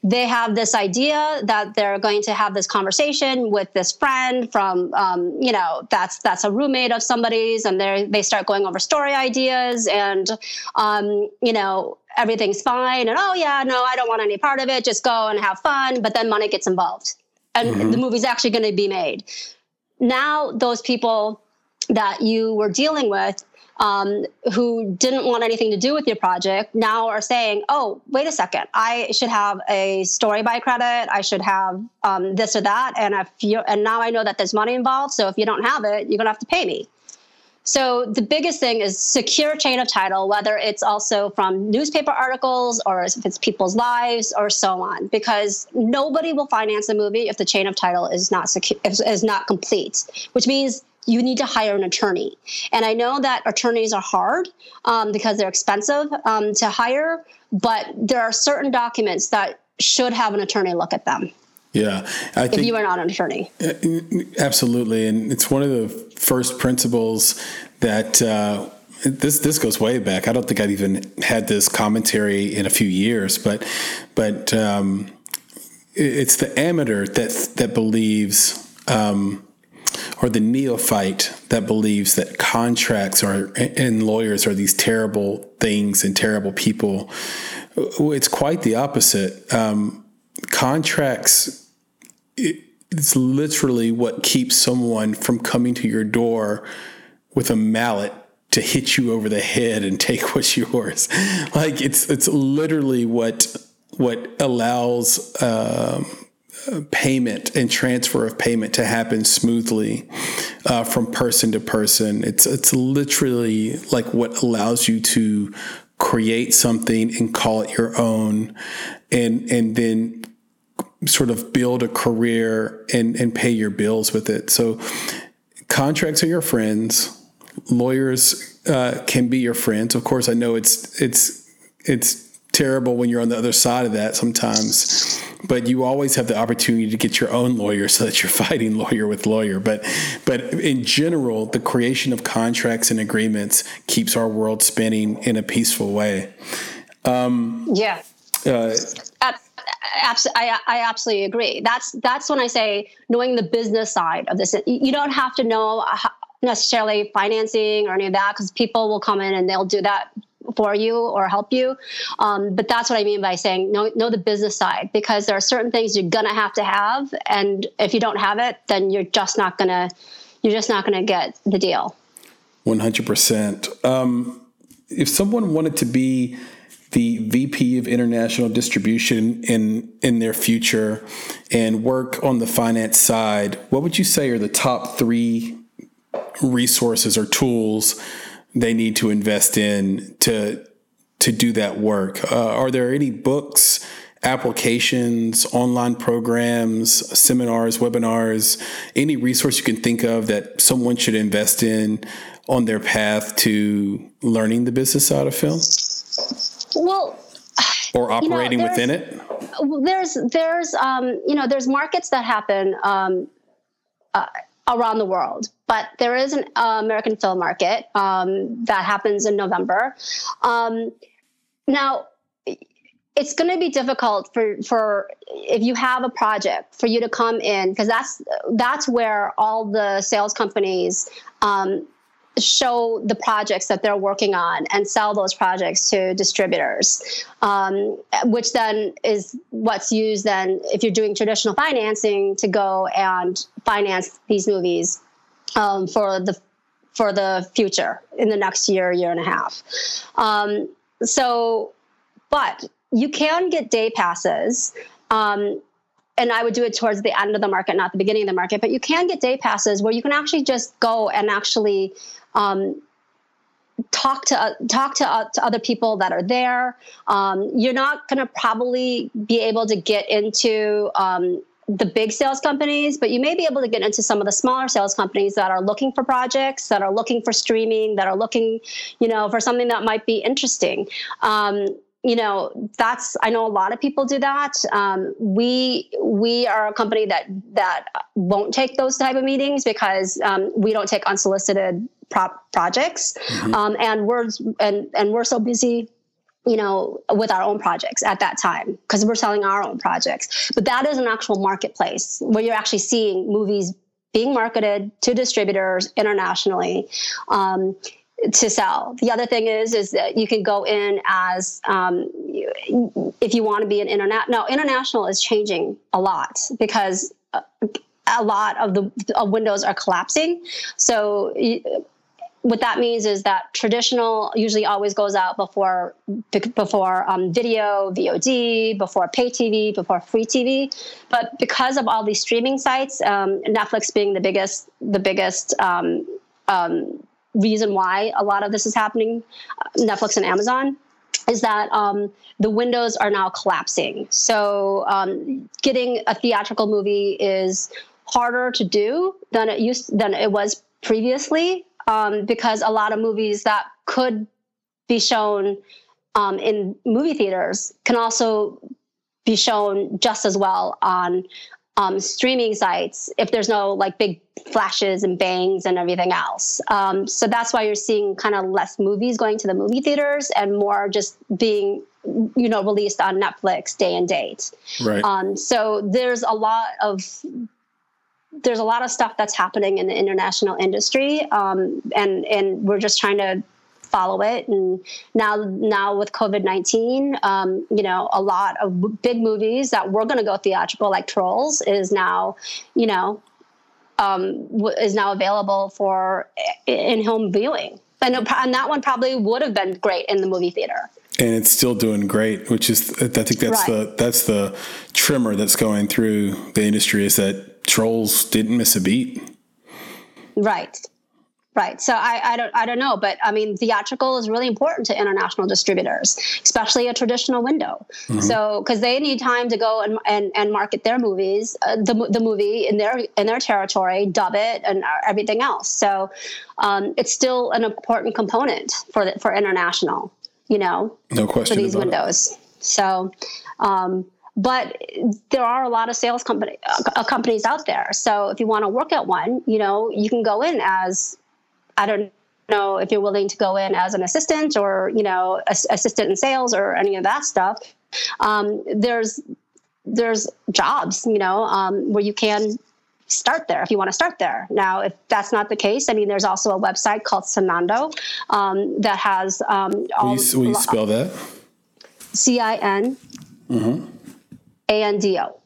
Speaker 1: They have this idea that they're going to have this conversation with this friend from, um, you know, that's that's a roommate of somebody's, and they they start going over story ideas, and um, you know everything's fine, and oh yeah, no, I don't want any part of it. Just go and have fun. But then money gets involved, and mm-hmm. the movie's actually going to be made. Now those people that you were dealing with um, who didn't want anything to do with your project now are saying, oh, wait a second, I should have a story by credit. I should have um, this or that. And if you and now I know that there's money involved. So if you don't have it, you're gonna have to pay me. So the biggest thing is secure chain of title, whether it's also from newspaper articles or if it's people's lives or so on, because nobody will finance a movie if the chain of title is not secure, is not complete, which means you need to hire an attorney. And I know that attorneys are hard um, because they're expensive um, to hire, but there are certain documents that should have an attorney look at them.
Speaker 2: Yeah,
Speaker 1: I if you are not an attorney, uh,
Speaker 2: absolutely, and it's one of the first principles that uh, this this goes way back. I don't think I've even had this commentary in a few years, but but um, it's the amateur that that believes. Um, or the neophyte that believes that contracts are and lawyers are these terrible things and terrible people. It's quite the opposite. Um, contracts, it's literally what keeps someone from coming to your door with a mallet to hit you over the head and take what's <laughs> yours. Like it's it's literally what what allows um, payment and transfer of payment to happen smoothly uh, from person to person. It's it's literally like what allows you to create something and call it your own, and and then sort of build a career and and pay your bills with it. So contracts are your friends. Lawyers uh, can be your friends. Of course, I know it's it's it's terrible when you're on the other side of that sometimes but you always have the opportunity to get your own lawyer so that you're <laughs> fighting lawyer with lawyer but but in general the creation of contracts and agreements keeps our world spinning in a peaceful way
Speaker 1: um, yeah uh, I, I absolutely agree. That's that's when I say knowing the business side of this. You don't have to know necessarily financing or any of that because people will come in and they'll do that for you or help you. Um, but that's what I mean by saying know, know the business side because there are certain things you're gonna have to have, and if you don't have it, then you're just not gonna you're just not gonna get the deal.
Speaker 2: One hundred percent. Um, if someone wanted to be the VP of international distribution in in their future and work on the finance side, what would you say are the top three resources or tools they need to invest in to to do that work. Uh, are there any books, applications, online programs, seminars, webinars, any resource you can think of that someone should invest in on their path to learning the business side of film?
Speaker 1: Well,
Speaker 2: or operating you know, within it.
Speaker 1: There's there's um, you know there's markets that happen. Um, uh, around the world. But there is an uh, American film market um, that happens in November. Um, now, it's going to be difficult for for if you have a project for you to come in because that's that's where all the sales companies um, show the projects that they're working on and sell those projects to distributors, um, which then is what's used then if you're doing traditional financing to go and finance these movies um, for the for the future in the next year, year and a half. Um, so, but you can get day passes. And I would do it towards the end of the market, not the beginning of the market. But you can get day passes where you can actually just go and actually um, talk to uh, talk to, uh, to other people that are there. Um, you're not going to probably be able to get into um, the big sales companies, but you may be able to get into some of the smaller sales companies that are looking for projects, that are looking for streaming, that are looking, you know, for something that might be interesting. Um, you know that's i know a lot of people do that um, we we are a company that that won't take those type of meetings because um, we don't take unsolicited pro- projects, mm-hmm. um, and we're and and we're so busy you know, with our own projects at that time because we're selling our own projects. But that is an actual marketplace where you're actually seeing movies being marketed to distributors internationally. To sell. The other thing is is that you can go in as um, if you want to be an internet. Now, international is changing a lot because uh, a lot of the of windows are collapsing. So what that means is that traditional usually always goes out before before um, video, VOD, before pay TV, before free TV. But because of all these streaming sites, um, Netflix being the biggest the biggest um, um reason why a lot of this is happening, uh, Netflix and Amazon, is that um, the windows are now collapsing. So um, getting a theatrical movie is harder to do than it used than it was previously um, because a lot of movies that could be shown um, in movie theaters can also be shown just as well on um, streaming sites if there's no like big flashes and bangs and everything else. Um, so that's why you're seeing kind of less movies going to the movie theaters and more just being you know released on Netflix day and date.
Speaker 2: Right.
Speaker 1: Um, so there's a lot of there's a lot of stuff that's happening in the international industry, um, and and we're just trying to follow it. And now now with COVID nineteen, um, you know, a lot of big movies that were going to go theatrical, like Trolls, is now, you know, um, is now available for in home viewing. And, and that one probably would have been great in the movie theater
Speaker 2: and it's still doing great which is i think that's right. the that's the trimmer that's going through the industry is that Trolls didn't miss a beat.
Speaker 1: Right. Right. So I, I don't I don't know, but I mean theatrical is really important to international distributors, especially a traditional window. Mm-hmm. So because they need time to go and, and, and market their movies, uh, the, the movie in their in their territory, dub it, and everything else. So um, it's still an important component for the, for international. You know,
Speaker 2: no question
Speaker 1: for these
Speaker 2: windows.
Speaker 1: It. So. Um, but there are a lot of sales company, uh, companies out there. So if you want to work at one, you know, you can go in as, I don't know if you're willing to go in as an assistant or, you know, assistant in sales or any of that stuff. Um, there's, there's jobs, you know, um, where you can start there if you want to start there. Now, if that's not the case, I mean, there's also a website called Cinando um, that has. Um,
Speaker 2: all, will, you, will you spell that?
Speaker 1: C I N. Mm-hmm. ANDO.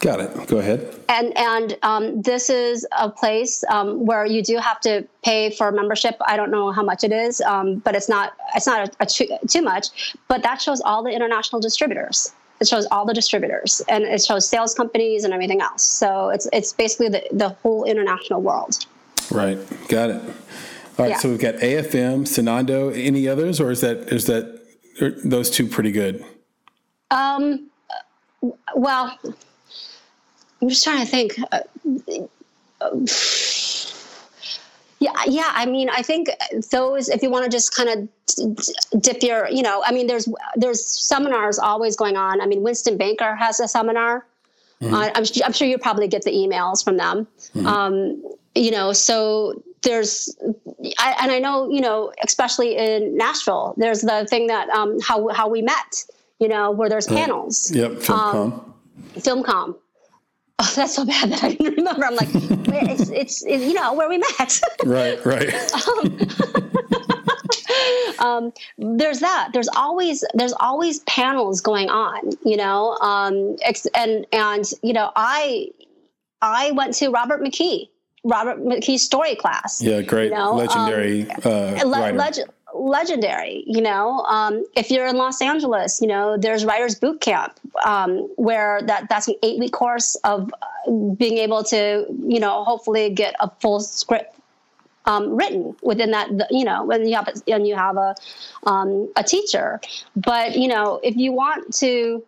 Speaker 2: Got it. Go ahead.
Speaker 1: And and um, this is a place um, where you do have to pay for membership. I don't know how much it is, um, but it's not it's not a, a too, too much. But that shows all the international distributors. It shows all the distributors, and it shows sales companies and everything else. So it's it's basically the the whole international world.
Speaker 2: Right. Got it. All right. Yeah. So we've got AFM, Cinando. Any others, or is that is that those two pretty good?
Speaker 1: Um, well, I'm just trying to think. Uh, yeah, yeah. I mean, I think those. If you want to just kind of dip your, you know, I mean, there's there's seminars always going on. I mean, Winston Baker has a seminar. Mm-hmm. Uh, I'm, I'm, sure you probably get the emails from them. Mm-hmm. Um, you know, so there's, I, and I know, you know, especially in Nashville, there's the thing that um, how how we met you know, where there's panels.
Speaker 2: Yep, FilmCom. Um,
Speaker 1: FilmCom. Oh, that's so bad that I didn't remember. I'm like, it's, <laughs> it's, it's, you know, where we met.
Speaker 2: right, right.
Speaker 1: um, <laughs> um, there's that. There's always there's always panels going on, you know, um, and and you know, I I went to Robert McKee, Robert McKee's story class.
Speaker 2: Yeah, great, you know? legendary um, uh, le-
Speaker 1: legend legendary. You know, um, if you're in Los Angeles, you know, there's Writers Boot Camp, um, where that that's an eight week course of uh, being able to, you know, hopefully get a full script um, written within that. You know, when you have a, when you have a um, a teacher, but you know, if you want to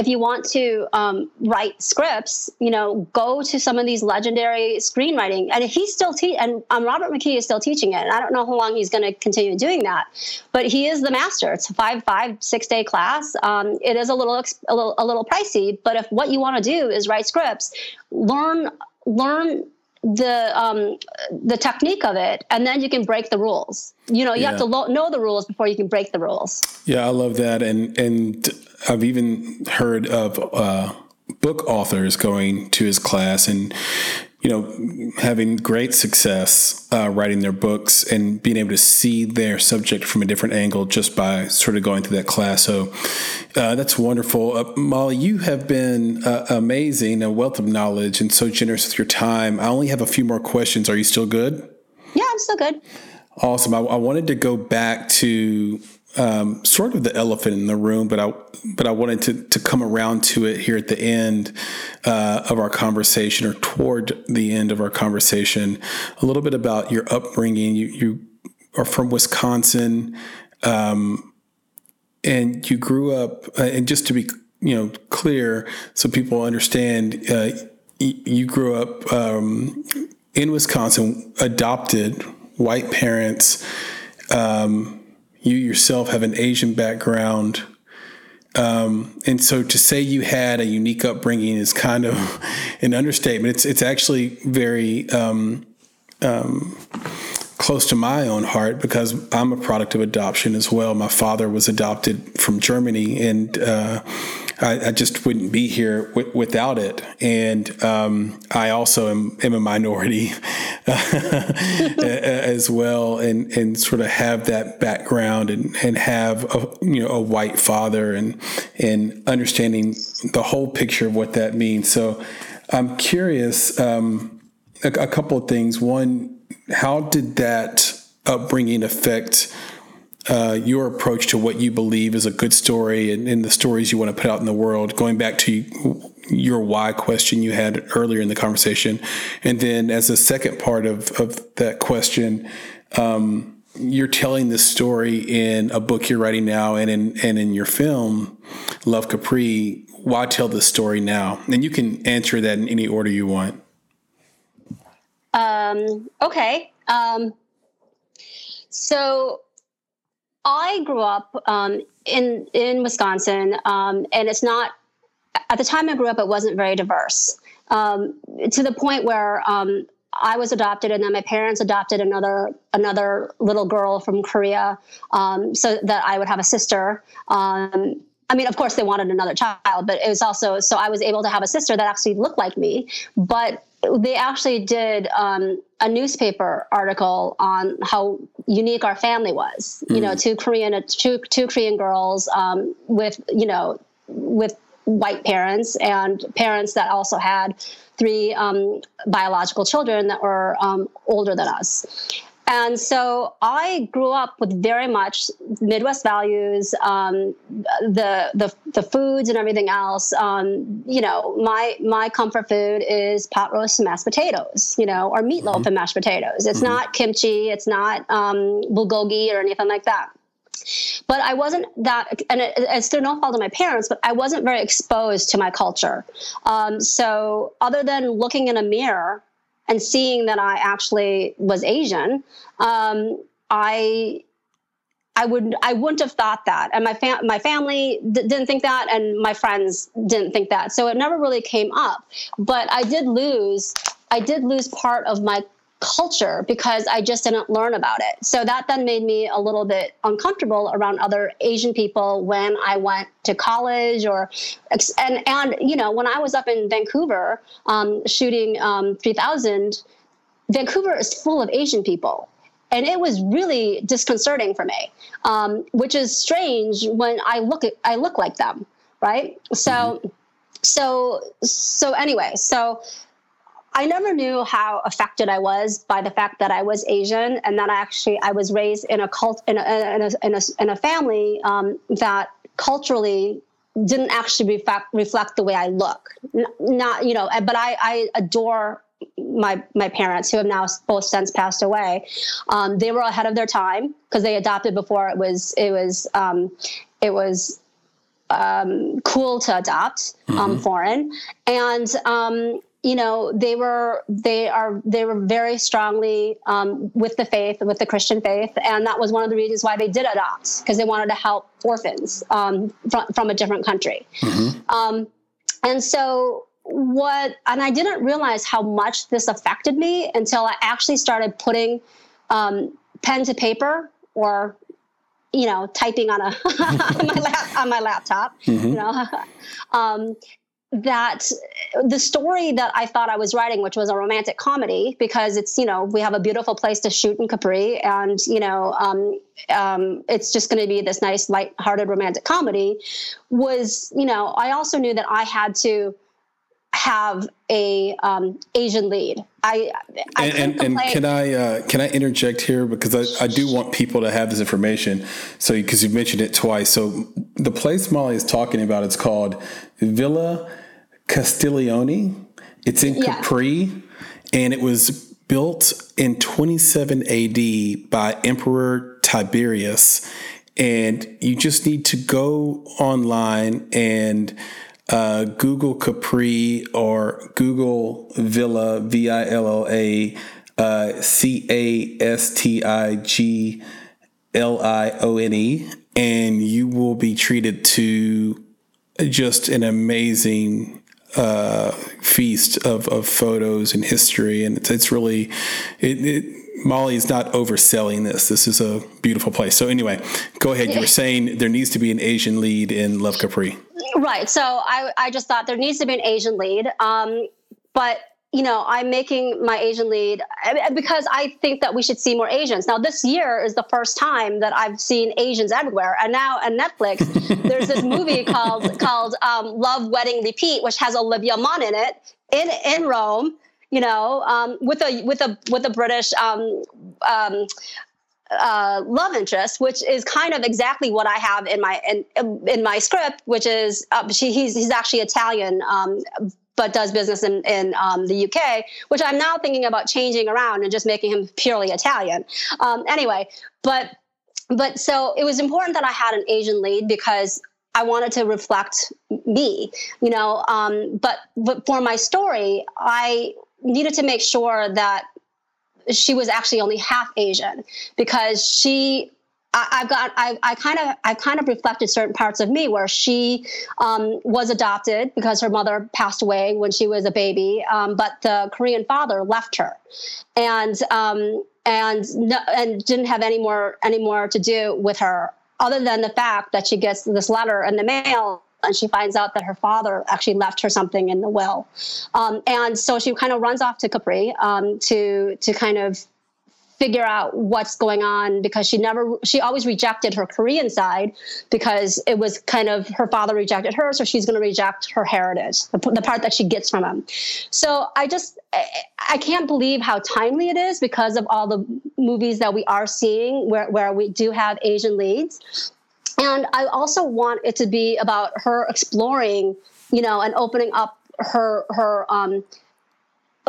Speaker 1: if you want to um, write scripts, you know, go to some of these legendary screenwriting. And he's still te- and um, Robert McKee is still teaching it. And I don't know how long he's going to continue doing that, but he is the master. It's a five, five, six day class. Um, it is a little, a little, a little pricey, but if what you want to do is write scripts, learn, learn the um, the technique of it, and then you can break the rules. You know, you yeah. have to lo- know the rules before you can break the rules.
Speaker 2: Yeah, I love that, and and I've even heard of uh, book authors going to his class and you know, having great success uh, writing their books and being able to see their subject from a different angle just by sort of going through that class. So uh, that's wonderful. Uh, Molly, you have been uh, amazing, a wealth of knowledge, and so generous with your time. I only have a few more questions. Are you still good?
Speaker 1: Yeah, I'm still good.
Speaker 2: Awesome. I, I wanted to go back to um, sort of the elephant in the room, but I but I wanted to to come around to it here at the end uh, of our conversation, or toward the end of our conversation, a little bit about your upbringing. You you are from Wisconsin, um, and you grew up. Uh, and just to be you know clear, so people understand, uh, you grew up um, in Wisconsin, adopted, white parents. Um, you yourself have an Asian background. Um, and so to say you had a unique upbringing is kind of <laughs> an understatement. It's it's actually very um, um, close to my own heart because I'm a product of adoption as well. My father was adopted from Germany, and uh, I, I, just wouldn't be here w- without it. And um, I also am, am a minority <laughs> as well, and and sort of have that background and and have a you know a white father and and understanding the whole picture of what that means. So I'm curious. Um, a, a couple of things. One how did that upbringing affect uh, your approach to what you believe is a good story and, and, the stories you want to put out in the world? Going back to your why question you had earlier in the conversation, and then as a second part of, of that question, um, you're telling this story in a book you're writing now and in and in your film, Love Capri. Why tell this story now? And you can answer that in any order you want.
Speaker 1: Um, okay. Um, so I grew up um, in in Wisconsin, um, and it's not at the time I grew up. It wasn't very diverse um, to the point where um, I was adopted, and then my parents adopted another another little girl from Korea, um, so that I would have a sister. Um, I mean, of course, they wanted another child, but it was also so I was able to have a sister that actually looked like me, but they actually did um, a newspaper article on how unique our family was. Mm. You know, hmm. two Korean two two Korean girls um, with you know with white parents and parents that also had three um, biological children that were um, older than us. And so I grew up with very much Midwest values, um, the, the the foods and everything else. Um, you know, my my comfort food is pot roast and mashed potatoes. You know, or meatloaf mm-hmm. and mashed potatoes. It's mm-hmm. not kimchi. It's not um, bulgogi or anything like that. But I wasn't that, and it, it's through no fault of my parents, but I wasn't very exposed to my culture. Um, so, other than looking in a mirror and seeing that I actually was Asian, um, I I would I wouldn't have thought that, and my my family d- didn't think that, and my friends didn't think that. So it never really came up. But I did lose I did lose part of my culture because I just didn't learn about it. So that then made me a little bit uncomfortable around other Asian people when I went to college or and and you know when I was up in Vancouver um, shooting um, 3000, Vancouver is full of Asian people. And it was really disconcerting for me, um, which is strange when I look at I look like them, right? So, mm-hmm. so so anyway, so I never knew how affected I was by the fact that I was Asian and that I actually I was raised in a cult in a in a in a, in a family um, that culturally didn't actually reflect reflect the way I look. Not you know, but I I adore my my parents who have now both since passed away. Um, they were ahead of their time because they adopted before it was it was um, it was um, cool to adopt um, mm-hmm. foreign and um, you know they were they are they were very strongly um, with the faith with the christian faith and that was one of the reasons why they did adopt because they wanted to help orphans um, from, from a different country mm-hmm. um, and so what, and I didn't realize how much this affected me until I actually started putting um, pen to paper or you know, typing on a <laughs> on, my lap, on my laptop, mm-hmm. you know, <laughs> um, that the story that I thought I was writing, which was a romantic comedy, because it's you know we have a beautiful place to shoot in Capri, and you know um, um, it's just going to be this nice, light-hearted romantic comedy, was you know I also knew that I had to have a um, Asian lead. I,
Speaker 2: I and, and, and, can I uh, can I interject here because I, I do want people to have this information. So because you mentioned it twice. So the place Molly is talking about it's called Villa Castiglione. It's in yeah. Capri, and it was built in 27 AD by Emperor Tiberius. And you just need to go online and uh, Google Capri or Google Villa, V I L L A uh, C A S T I G L I O N E, and you will be treated to just an amazing uh, feast of, of photos and history. And it's, it's really, it, it is not overselling this. This is a beautiful place. So anyway, go ahead. You were saying there needs to be an Asian lead in Love Capri.
Speaker 1: Right. So I, I just thought there needs to be an Asian lead. Um, but you know, I'm making my Asian lead because I think that we should see more Asians. Now, this year is the first time that I've seen Asians everywhere, and now on Netflix, <laughs> there's this movie called called um, Love Wedding Repeat, which has Olivia Munn in it in in Rome you know, um, with a with a with a British um, um, uh, love interest, which is kind of exactly what I have in my in, in my script, which is uh, she, he's he's actually Italian, um, but does business in in um, the UK, which I'm now thinking about changing around and just making him purely Italian. Um, anyway, but but so it was important that I had an Asian lead because I wanted to reflect me, you know. Um, but but for my story, I needed to make sure that she was actually only half Asian because she I, have got I, I kind of I kind of reflected certain parts of me where she um, was adopted because her mother passed away when she was a baby, um, but the Korean father left her, and um, and no, and didn't have any more any more to do with her other than the fact that she gets this letter in the mail and she finds out that her father actually left her something in the will. Um, and so she kind of runs off to Capri um, to to kind of figure out what's going on because she never she always rejected her korean side because it was kind of her father rejected her so she's going to reject her heritage the, the, part that she gets from him. So i just i can't believe how timely it is because of all the movies that we are seeing where, where we do have asian leads. And I also want it to be about her exploring, you know, and opening up her her um,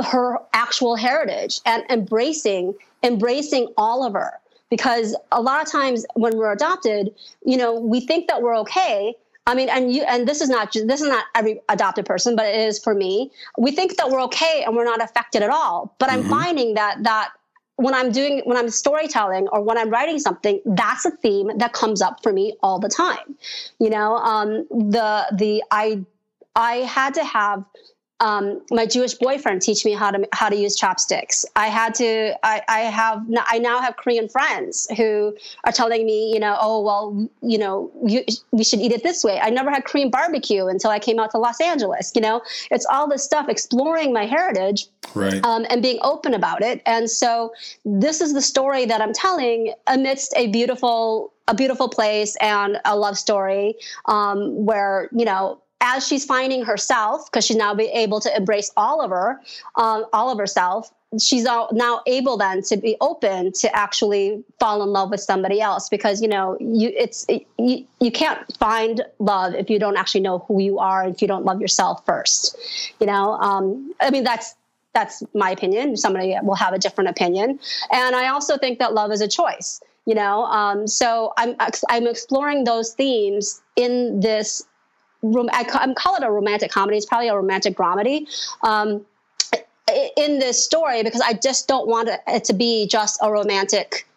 Speaker 1: her actual heritage and embracing embracing all of her because a lot of times when we're adopted you know we think that we're okay i mean and you and this is not this is not every adopted person but it is for me we think that we're okay and we're not affected at all but i'm mm-hmm. finding that that when I'm doing when I'm storytelling or when I'm writing something, that's a theme that comes up for me all the time. You know, um, the the I I had to have um, my Jewish boyfriend teach me how to how to use chopsticks. I had to. I, I have. I now have Korean friends who are telling me, you know, oh well, you know, you, we should eat it this way. I never had Korean barbecue until I came out to Los Angeles. You know, it's all this stuff exploring my heritage,
Speaker 2: right,
Speaker 1: um, and being open about it. And so this is the story that I'm telling amidst a beautiful a beautiful place and a love story um, where you know as she's finding herself, because she's now be able to embrace all of her, um, all of herself, she's now able then to be open to actually fall in love with somebody else because you know you it's it, you, you can't find love if you don't actually know who you are if you don't love yourself first you know? Um, i mean that's that's my opinion. Somebody will have a different opinion. And i also think that love is a choice you know? Um, so i'm i'm exploring those themes in this I, I call it a romantic comedy. It's probably a romantic dramedy. Um, in this story, because I just don't want it to be just a romantic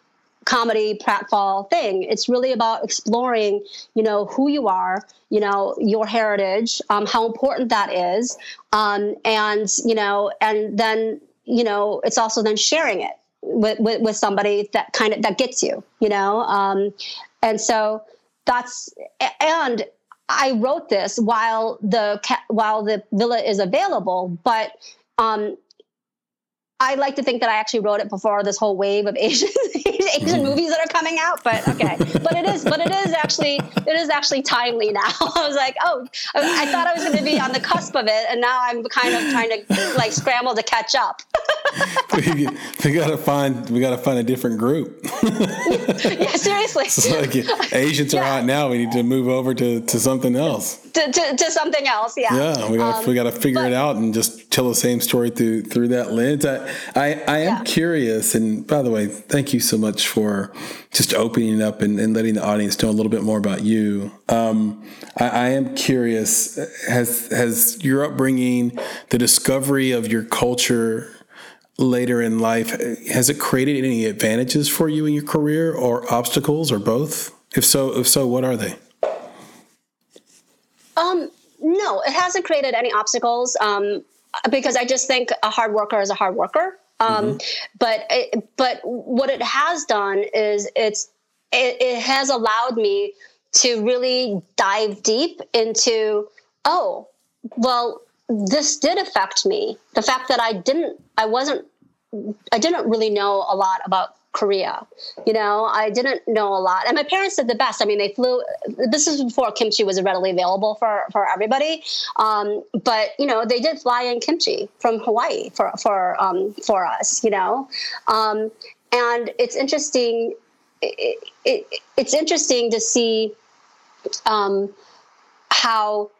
Speaker 1: comedy pratfall thing. It's really about exploring, you know, who you are, you know, your heritage, um, how important that is, um, and you know, and then you know, it's also then sharing it with, with, with somebody that kind of that gets you, you know, um, and so that's and I wrote this while the while the villa is available, but um, I like to think that I actually wrote it before this whole wave of <laughs> Asian Asian mm. movies that are coming out. But okay, but it is but it is actually it is actually timely now. <laughs> I was like, oh, I thought I was going to be on the cusp of it, and now I'm kind of trying to like scramble to catch up. <laughs>
Speaker 2: we, we, gotta find we gotta find a different group.
Speaker 1: yeah, seriously.
Speaker 2: So like Asians are yeah. hot now. We need to move over to, to something else.
Speaker 1: To, to, to something else, yeah.
Speaker 2: Yeah, we got um, we got to figure but, it out and just tell the same story through through that lens. I I, I am yeah. curious, and by the way, thank you so much for just opening up and, and letting the audience know a little bit more about you. Um, I, I am curious. Has has your upbringing, the discovery of your culture later in life, has it created any advantages for you in your career or obstacles or both? If so, if so, what are they?
Speaker 1: Um, no, it hasn't created any obstacles um, because I just think a hard worker is a hard worker. Um, mm-hmm. But it, but what it has done is it's it, it has allowed me to really dive deep into oh well this did affect me. The fact that I didn't, I wasn't, I didn't really know a lot about Korea. You know, I didn't know a lot. And my parents did the best. I mean, they flew, this is before kimchi was readily available for, for everybody. Um, but, you know, they did fly in kimchi from Hawaii for, for, um, for us, you know. Um, and it's interesting, it, it, it's interesting to see um, how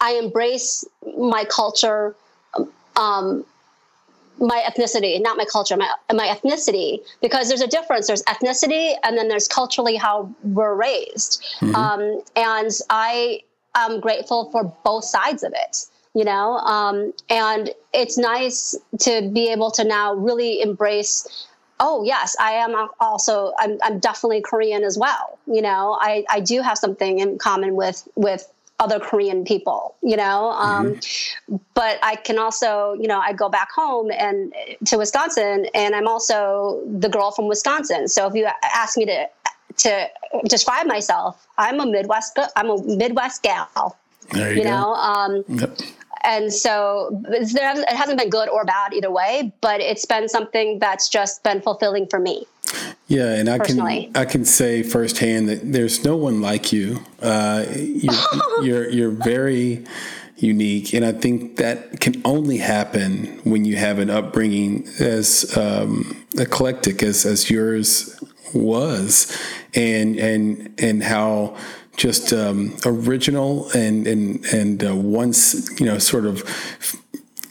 Speaker 1: I embrace my culture, um, my ethnicity, not my culture, my, my ethnicity, because there's a difference. There's ethnicity, and then there's culturally how we're raised. Mm-hmm. Um, and I am grateful for both sides of it you know um, and it's nice to be able to now really embrace oh yes i am also i'm, I'm definitely korean as well you know I, I do have something in common with with other Korean people, you know. Um, mm-hmm. But I can also, you know, I go back home and to Wisconsin, and I'm also the girl from Wisconsin. So if you ask me to to describe myself, I'm a Midwest. I'm a Midwest gal.
Speaker 2: There you,
Speaker 1: you know. Um, yep. And so there, it hasn't been good or bad either way, but it's been something that's just been fulfilling for me.
Speaker 2: Yeah, and I personally. can I can say firsthand that there's no one like you. Uh, you <laughs> you're you're very unique, and I think that can only happen when you have an upbringing as um, eclectic as as yours was, and and and how just um, original and and and uh, once you know sort of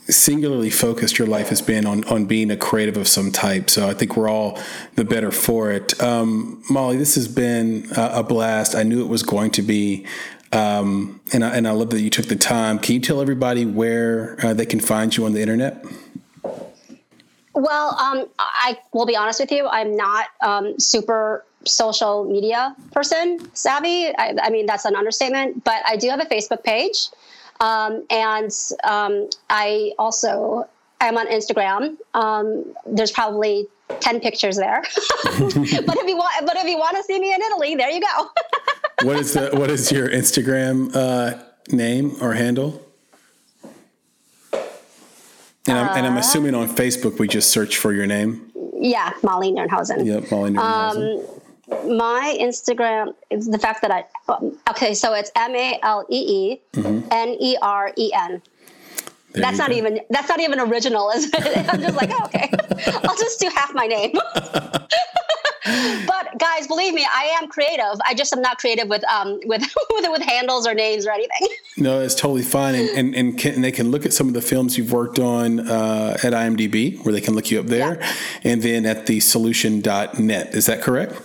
Speaker 2: singularly focused your life has been on on being a creative of some type. So I think we're all the better for it. Um, Molly, this has been a, blast. I knew it was going to be. Um, and I, and I love that you took the time. Can you tell everybody where uh, they can find you on the internet?
Speaker 1: Well, um, I will be honest with you. I'm not um, super social media person savvy. I, I mean, that's an understatement. But I do have a Facebook page. Um, and um, I also am on Instagram. Um, there's probably 10 pictures there. <laughs> <laughs> but if you want, but if you want to see me in Italy, there you go. <laughs>
Speaker 2: what is the, what is your Instagram uh, name or handle? And I'm, uh, and I'm, assuming on Facebook we just search for your name.
Speaker 1: Yeah, Molly Nierenhausen.
Speaker 2: Yep, Molly Nierenhausen.
Speaker 1: My Instagram is the fact that I okay, so it's M A L E E N E R E N. That's not go. even that's not even original, is it? <laughs> I'm just like, oh, okay, <laughs> I'll just do half my name. <laughs> but guys, believe me, I am creative. I just am not creative with um with with, with handles or names or anything.
Speaker 2: No, it's totally fine, and and, and, can, and, they can look at some of the films you've worked on uh, at IMDb, where they can look you up there, yeah. and then at the solution.net. Is that correct?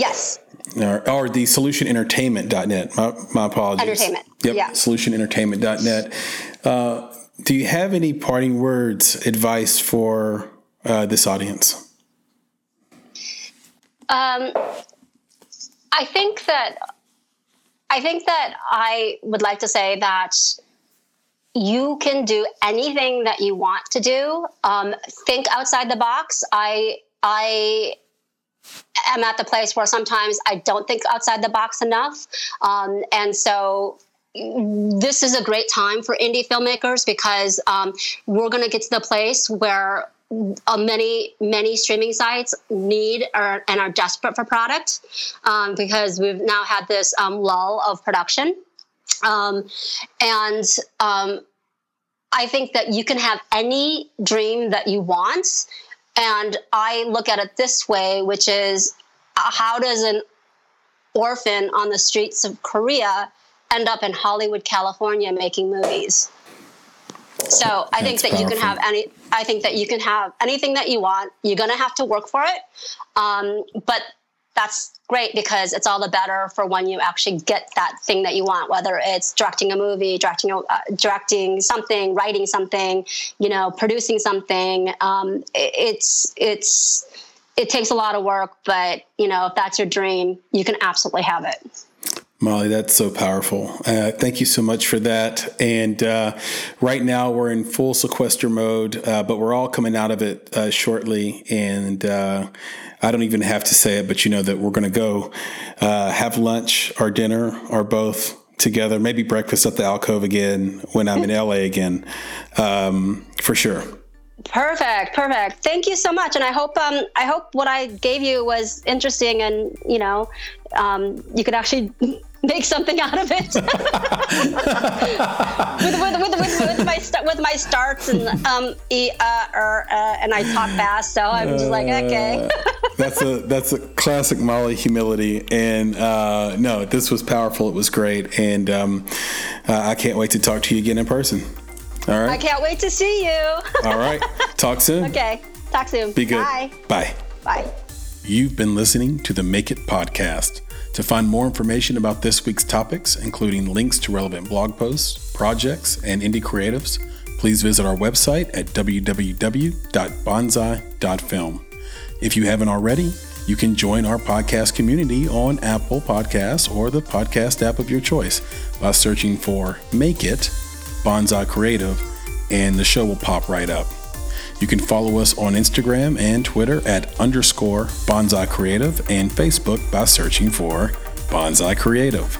Speaker 1: Yes.
Speaker 2: Or, or the solutionentertainment.net. My, my apologies.
Speaker 1: Entertainment.
Speaker 2: Yep.
Speaker 1: Yeah.
Speaker 2: Solutionentertainment.net. Uh, do you have any parting words, advice for uh, this audience?
Speaker 1: Um, I think that I think that I would like to say that you can do anything that you want to do. Um, think outside the box. I I am at the place where sometimes I don't think outside the box enough, um, and so this is a great time for indie filmmakers because um, we're going to get to the place where uh, many many streaming sites need or, and are desperate for product um, because we've now had this um, lull of production. Um, and um, i think that you can have any dream that you want and i look at it this way which is uh, how does an orphan on the streets of korea end up in hollywood california making movies so I think that powerful. you can have any. I think that you can have anything that you want. You're gonna have to work for it, um, but that's great because it's all the better for when you actually get that thing that you want. Whether it's directing a movie, directing uh, directing something, writing something, you know, producing something. Um, it, it's it's it takes a lot of work, but you know, if that's your dream, you can absolutely have it.
Speaker 2: Molly, that's so powerful. Uh, thank you so much for that. And uh, right now we're in full sequester mode, uh, but we're all coming out of it uh, shortly. And uh, I don't even have to say it, but you know that we're going to go uh, have lunch or dinner or both together, maybe breakfast at the alcove again when I'm in LA again, um, for sure.
Speaker 1: Perfect, perfect. Thank you so much, and I hope um, I hope what I gave you was interesting, and you know, um, you could actually <laughs> make something out of it <laughs> with, with, with, with, with, my with my starts and um e, uh, er, uh, and I talk fast, so I'm just like okay.
Speaker 2: Uh, <laughs> that's a that's a classic Molly humility, and uh, no, this was powerful. It was great, and um, uh, I can't wait to talk to you again in person. All right. I
Speaker 1: can't wait to see you. <laughs>
Speaker 2: All right. Talk soon.
Speaker 1: Okay. Talk soon.
Speaker 2: Be good.
Speaker 1: Bye.
Speaker 2: Bye.
Speaker 1: Bye.
Speaker 2: You've been listening to the Make It podcast. To find more information about this week's topics, including links to relevant blog posts, projects, and indie creatives, please visit our website at www.bonsai.film. If you haven't already, you can join our podcast community on Apple Podcasts or the podcast app of your choice by searching for Make It Bonsai Creative, and the show will pop right up. You can follow us on Instagram and Twitter at underscore Bonsai Creative and Facebook by searching for Bonsai Creative.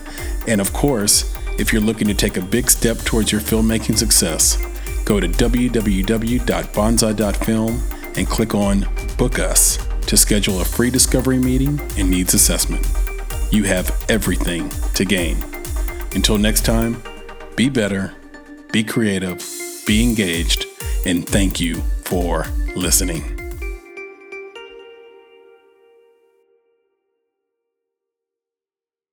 Speaker 2: And of course, if you're looking to take a big step towards your filmmaking success, go to www.bonsai.film and click on Book Us to schedule a free discovery meeting and needs assessment. You have everything to gain. Until next time, be better, be creative, be engaged, and thank you for listening.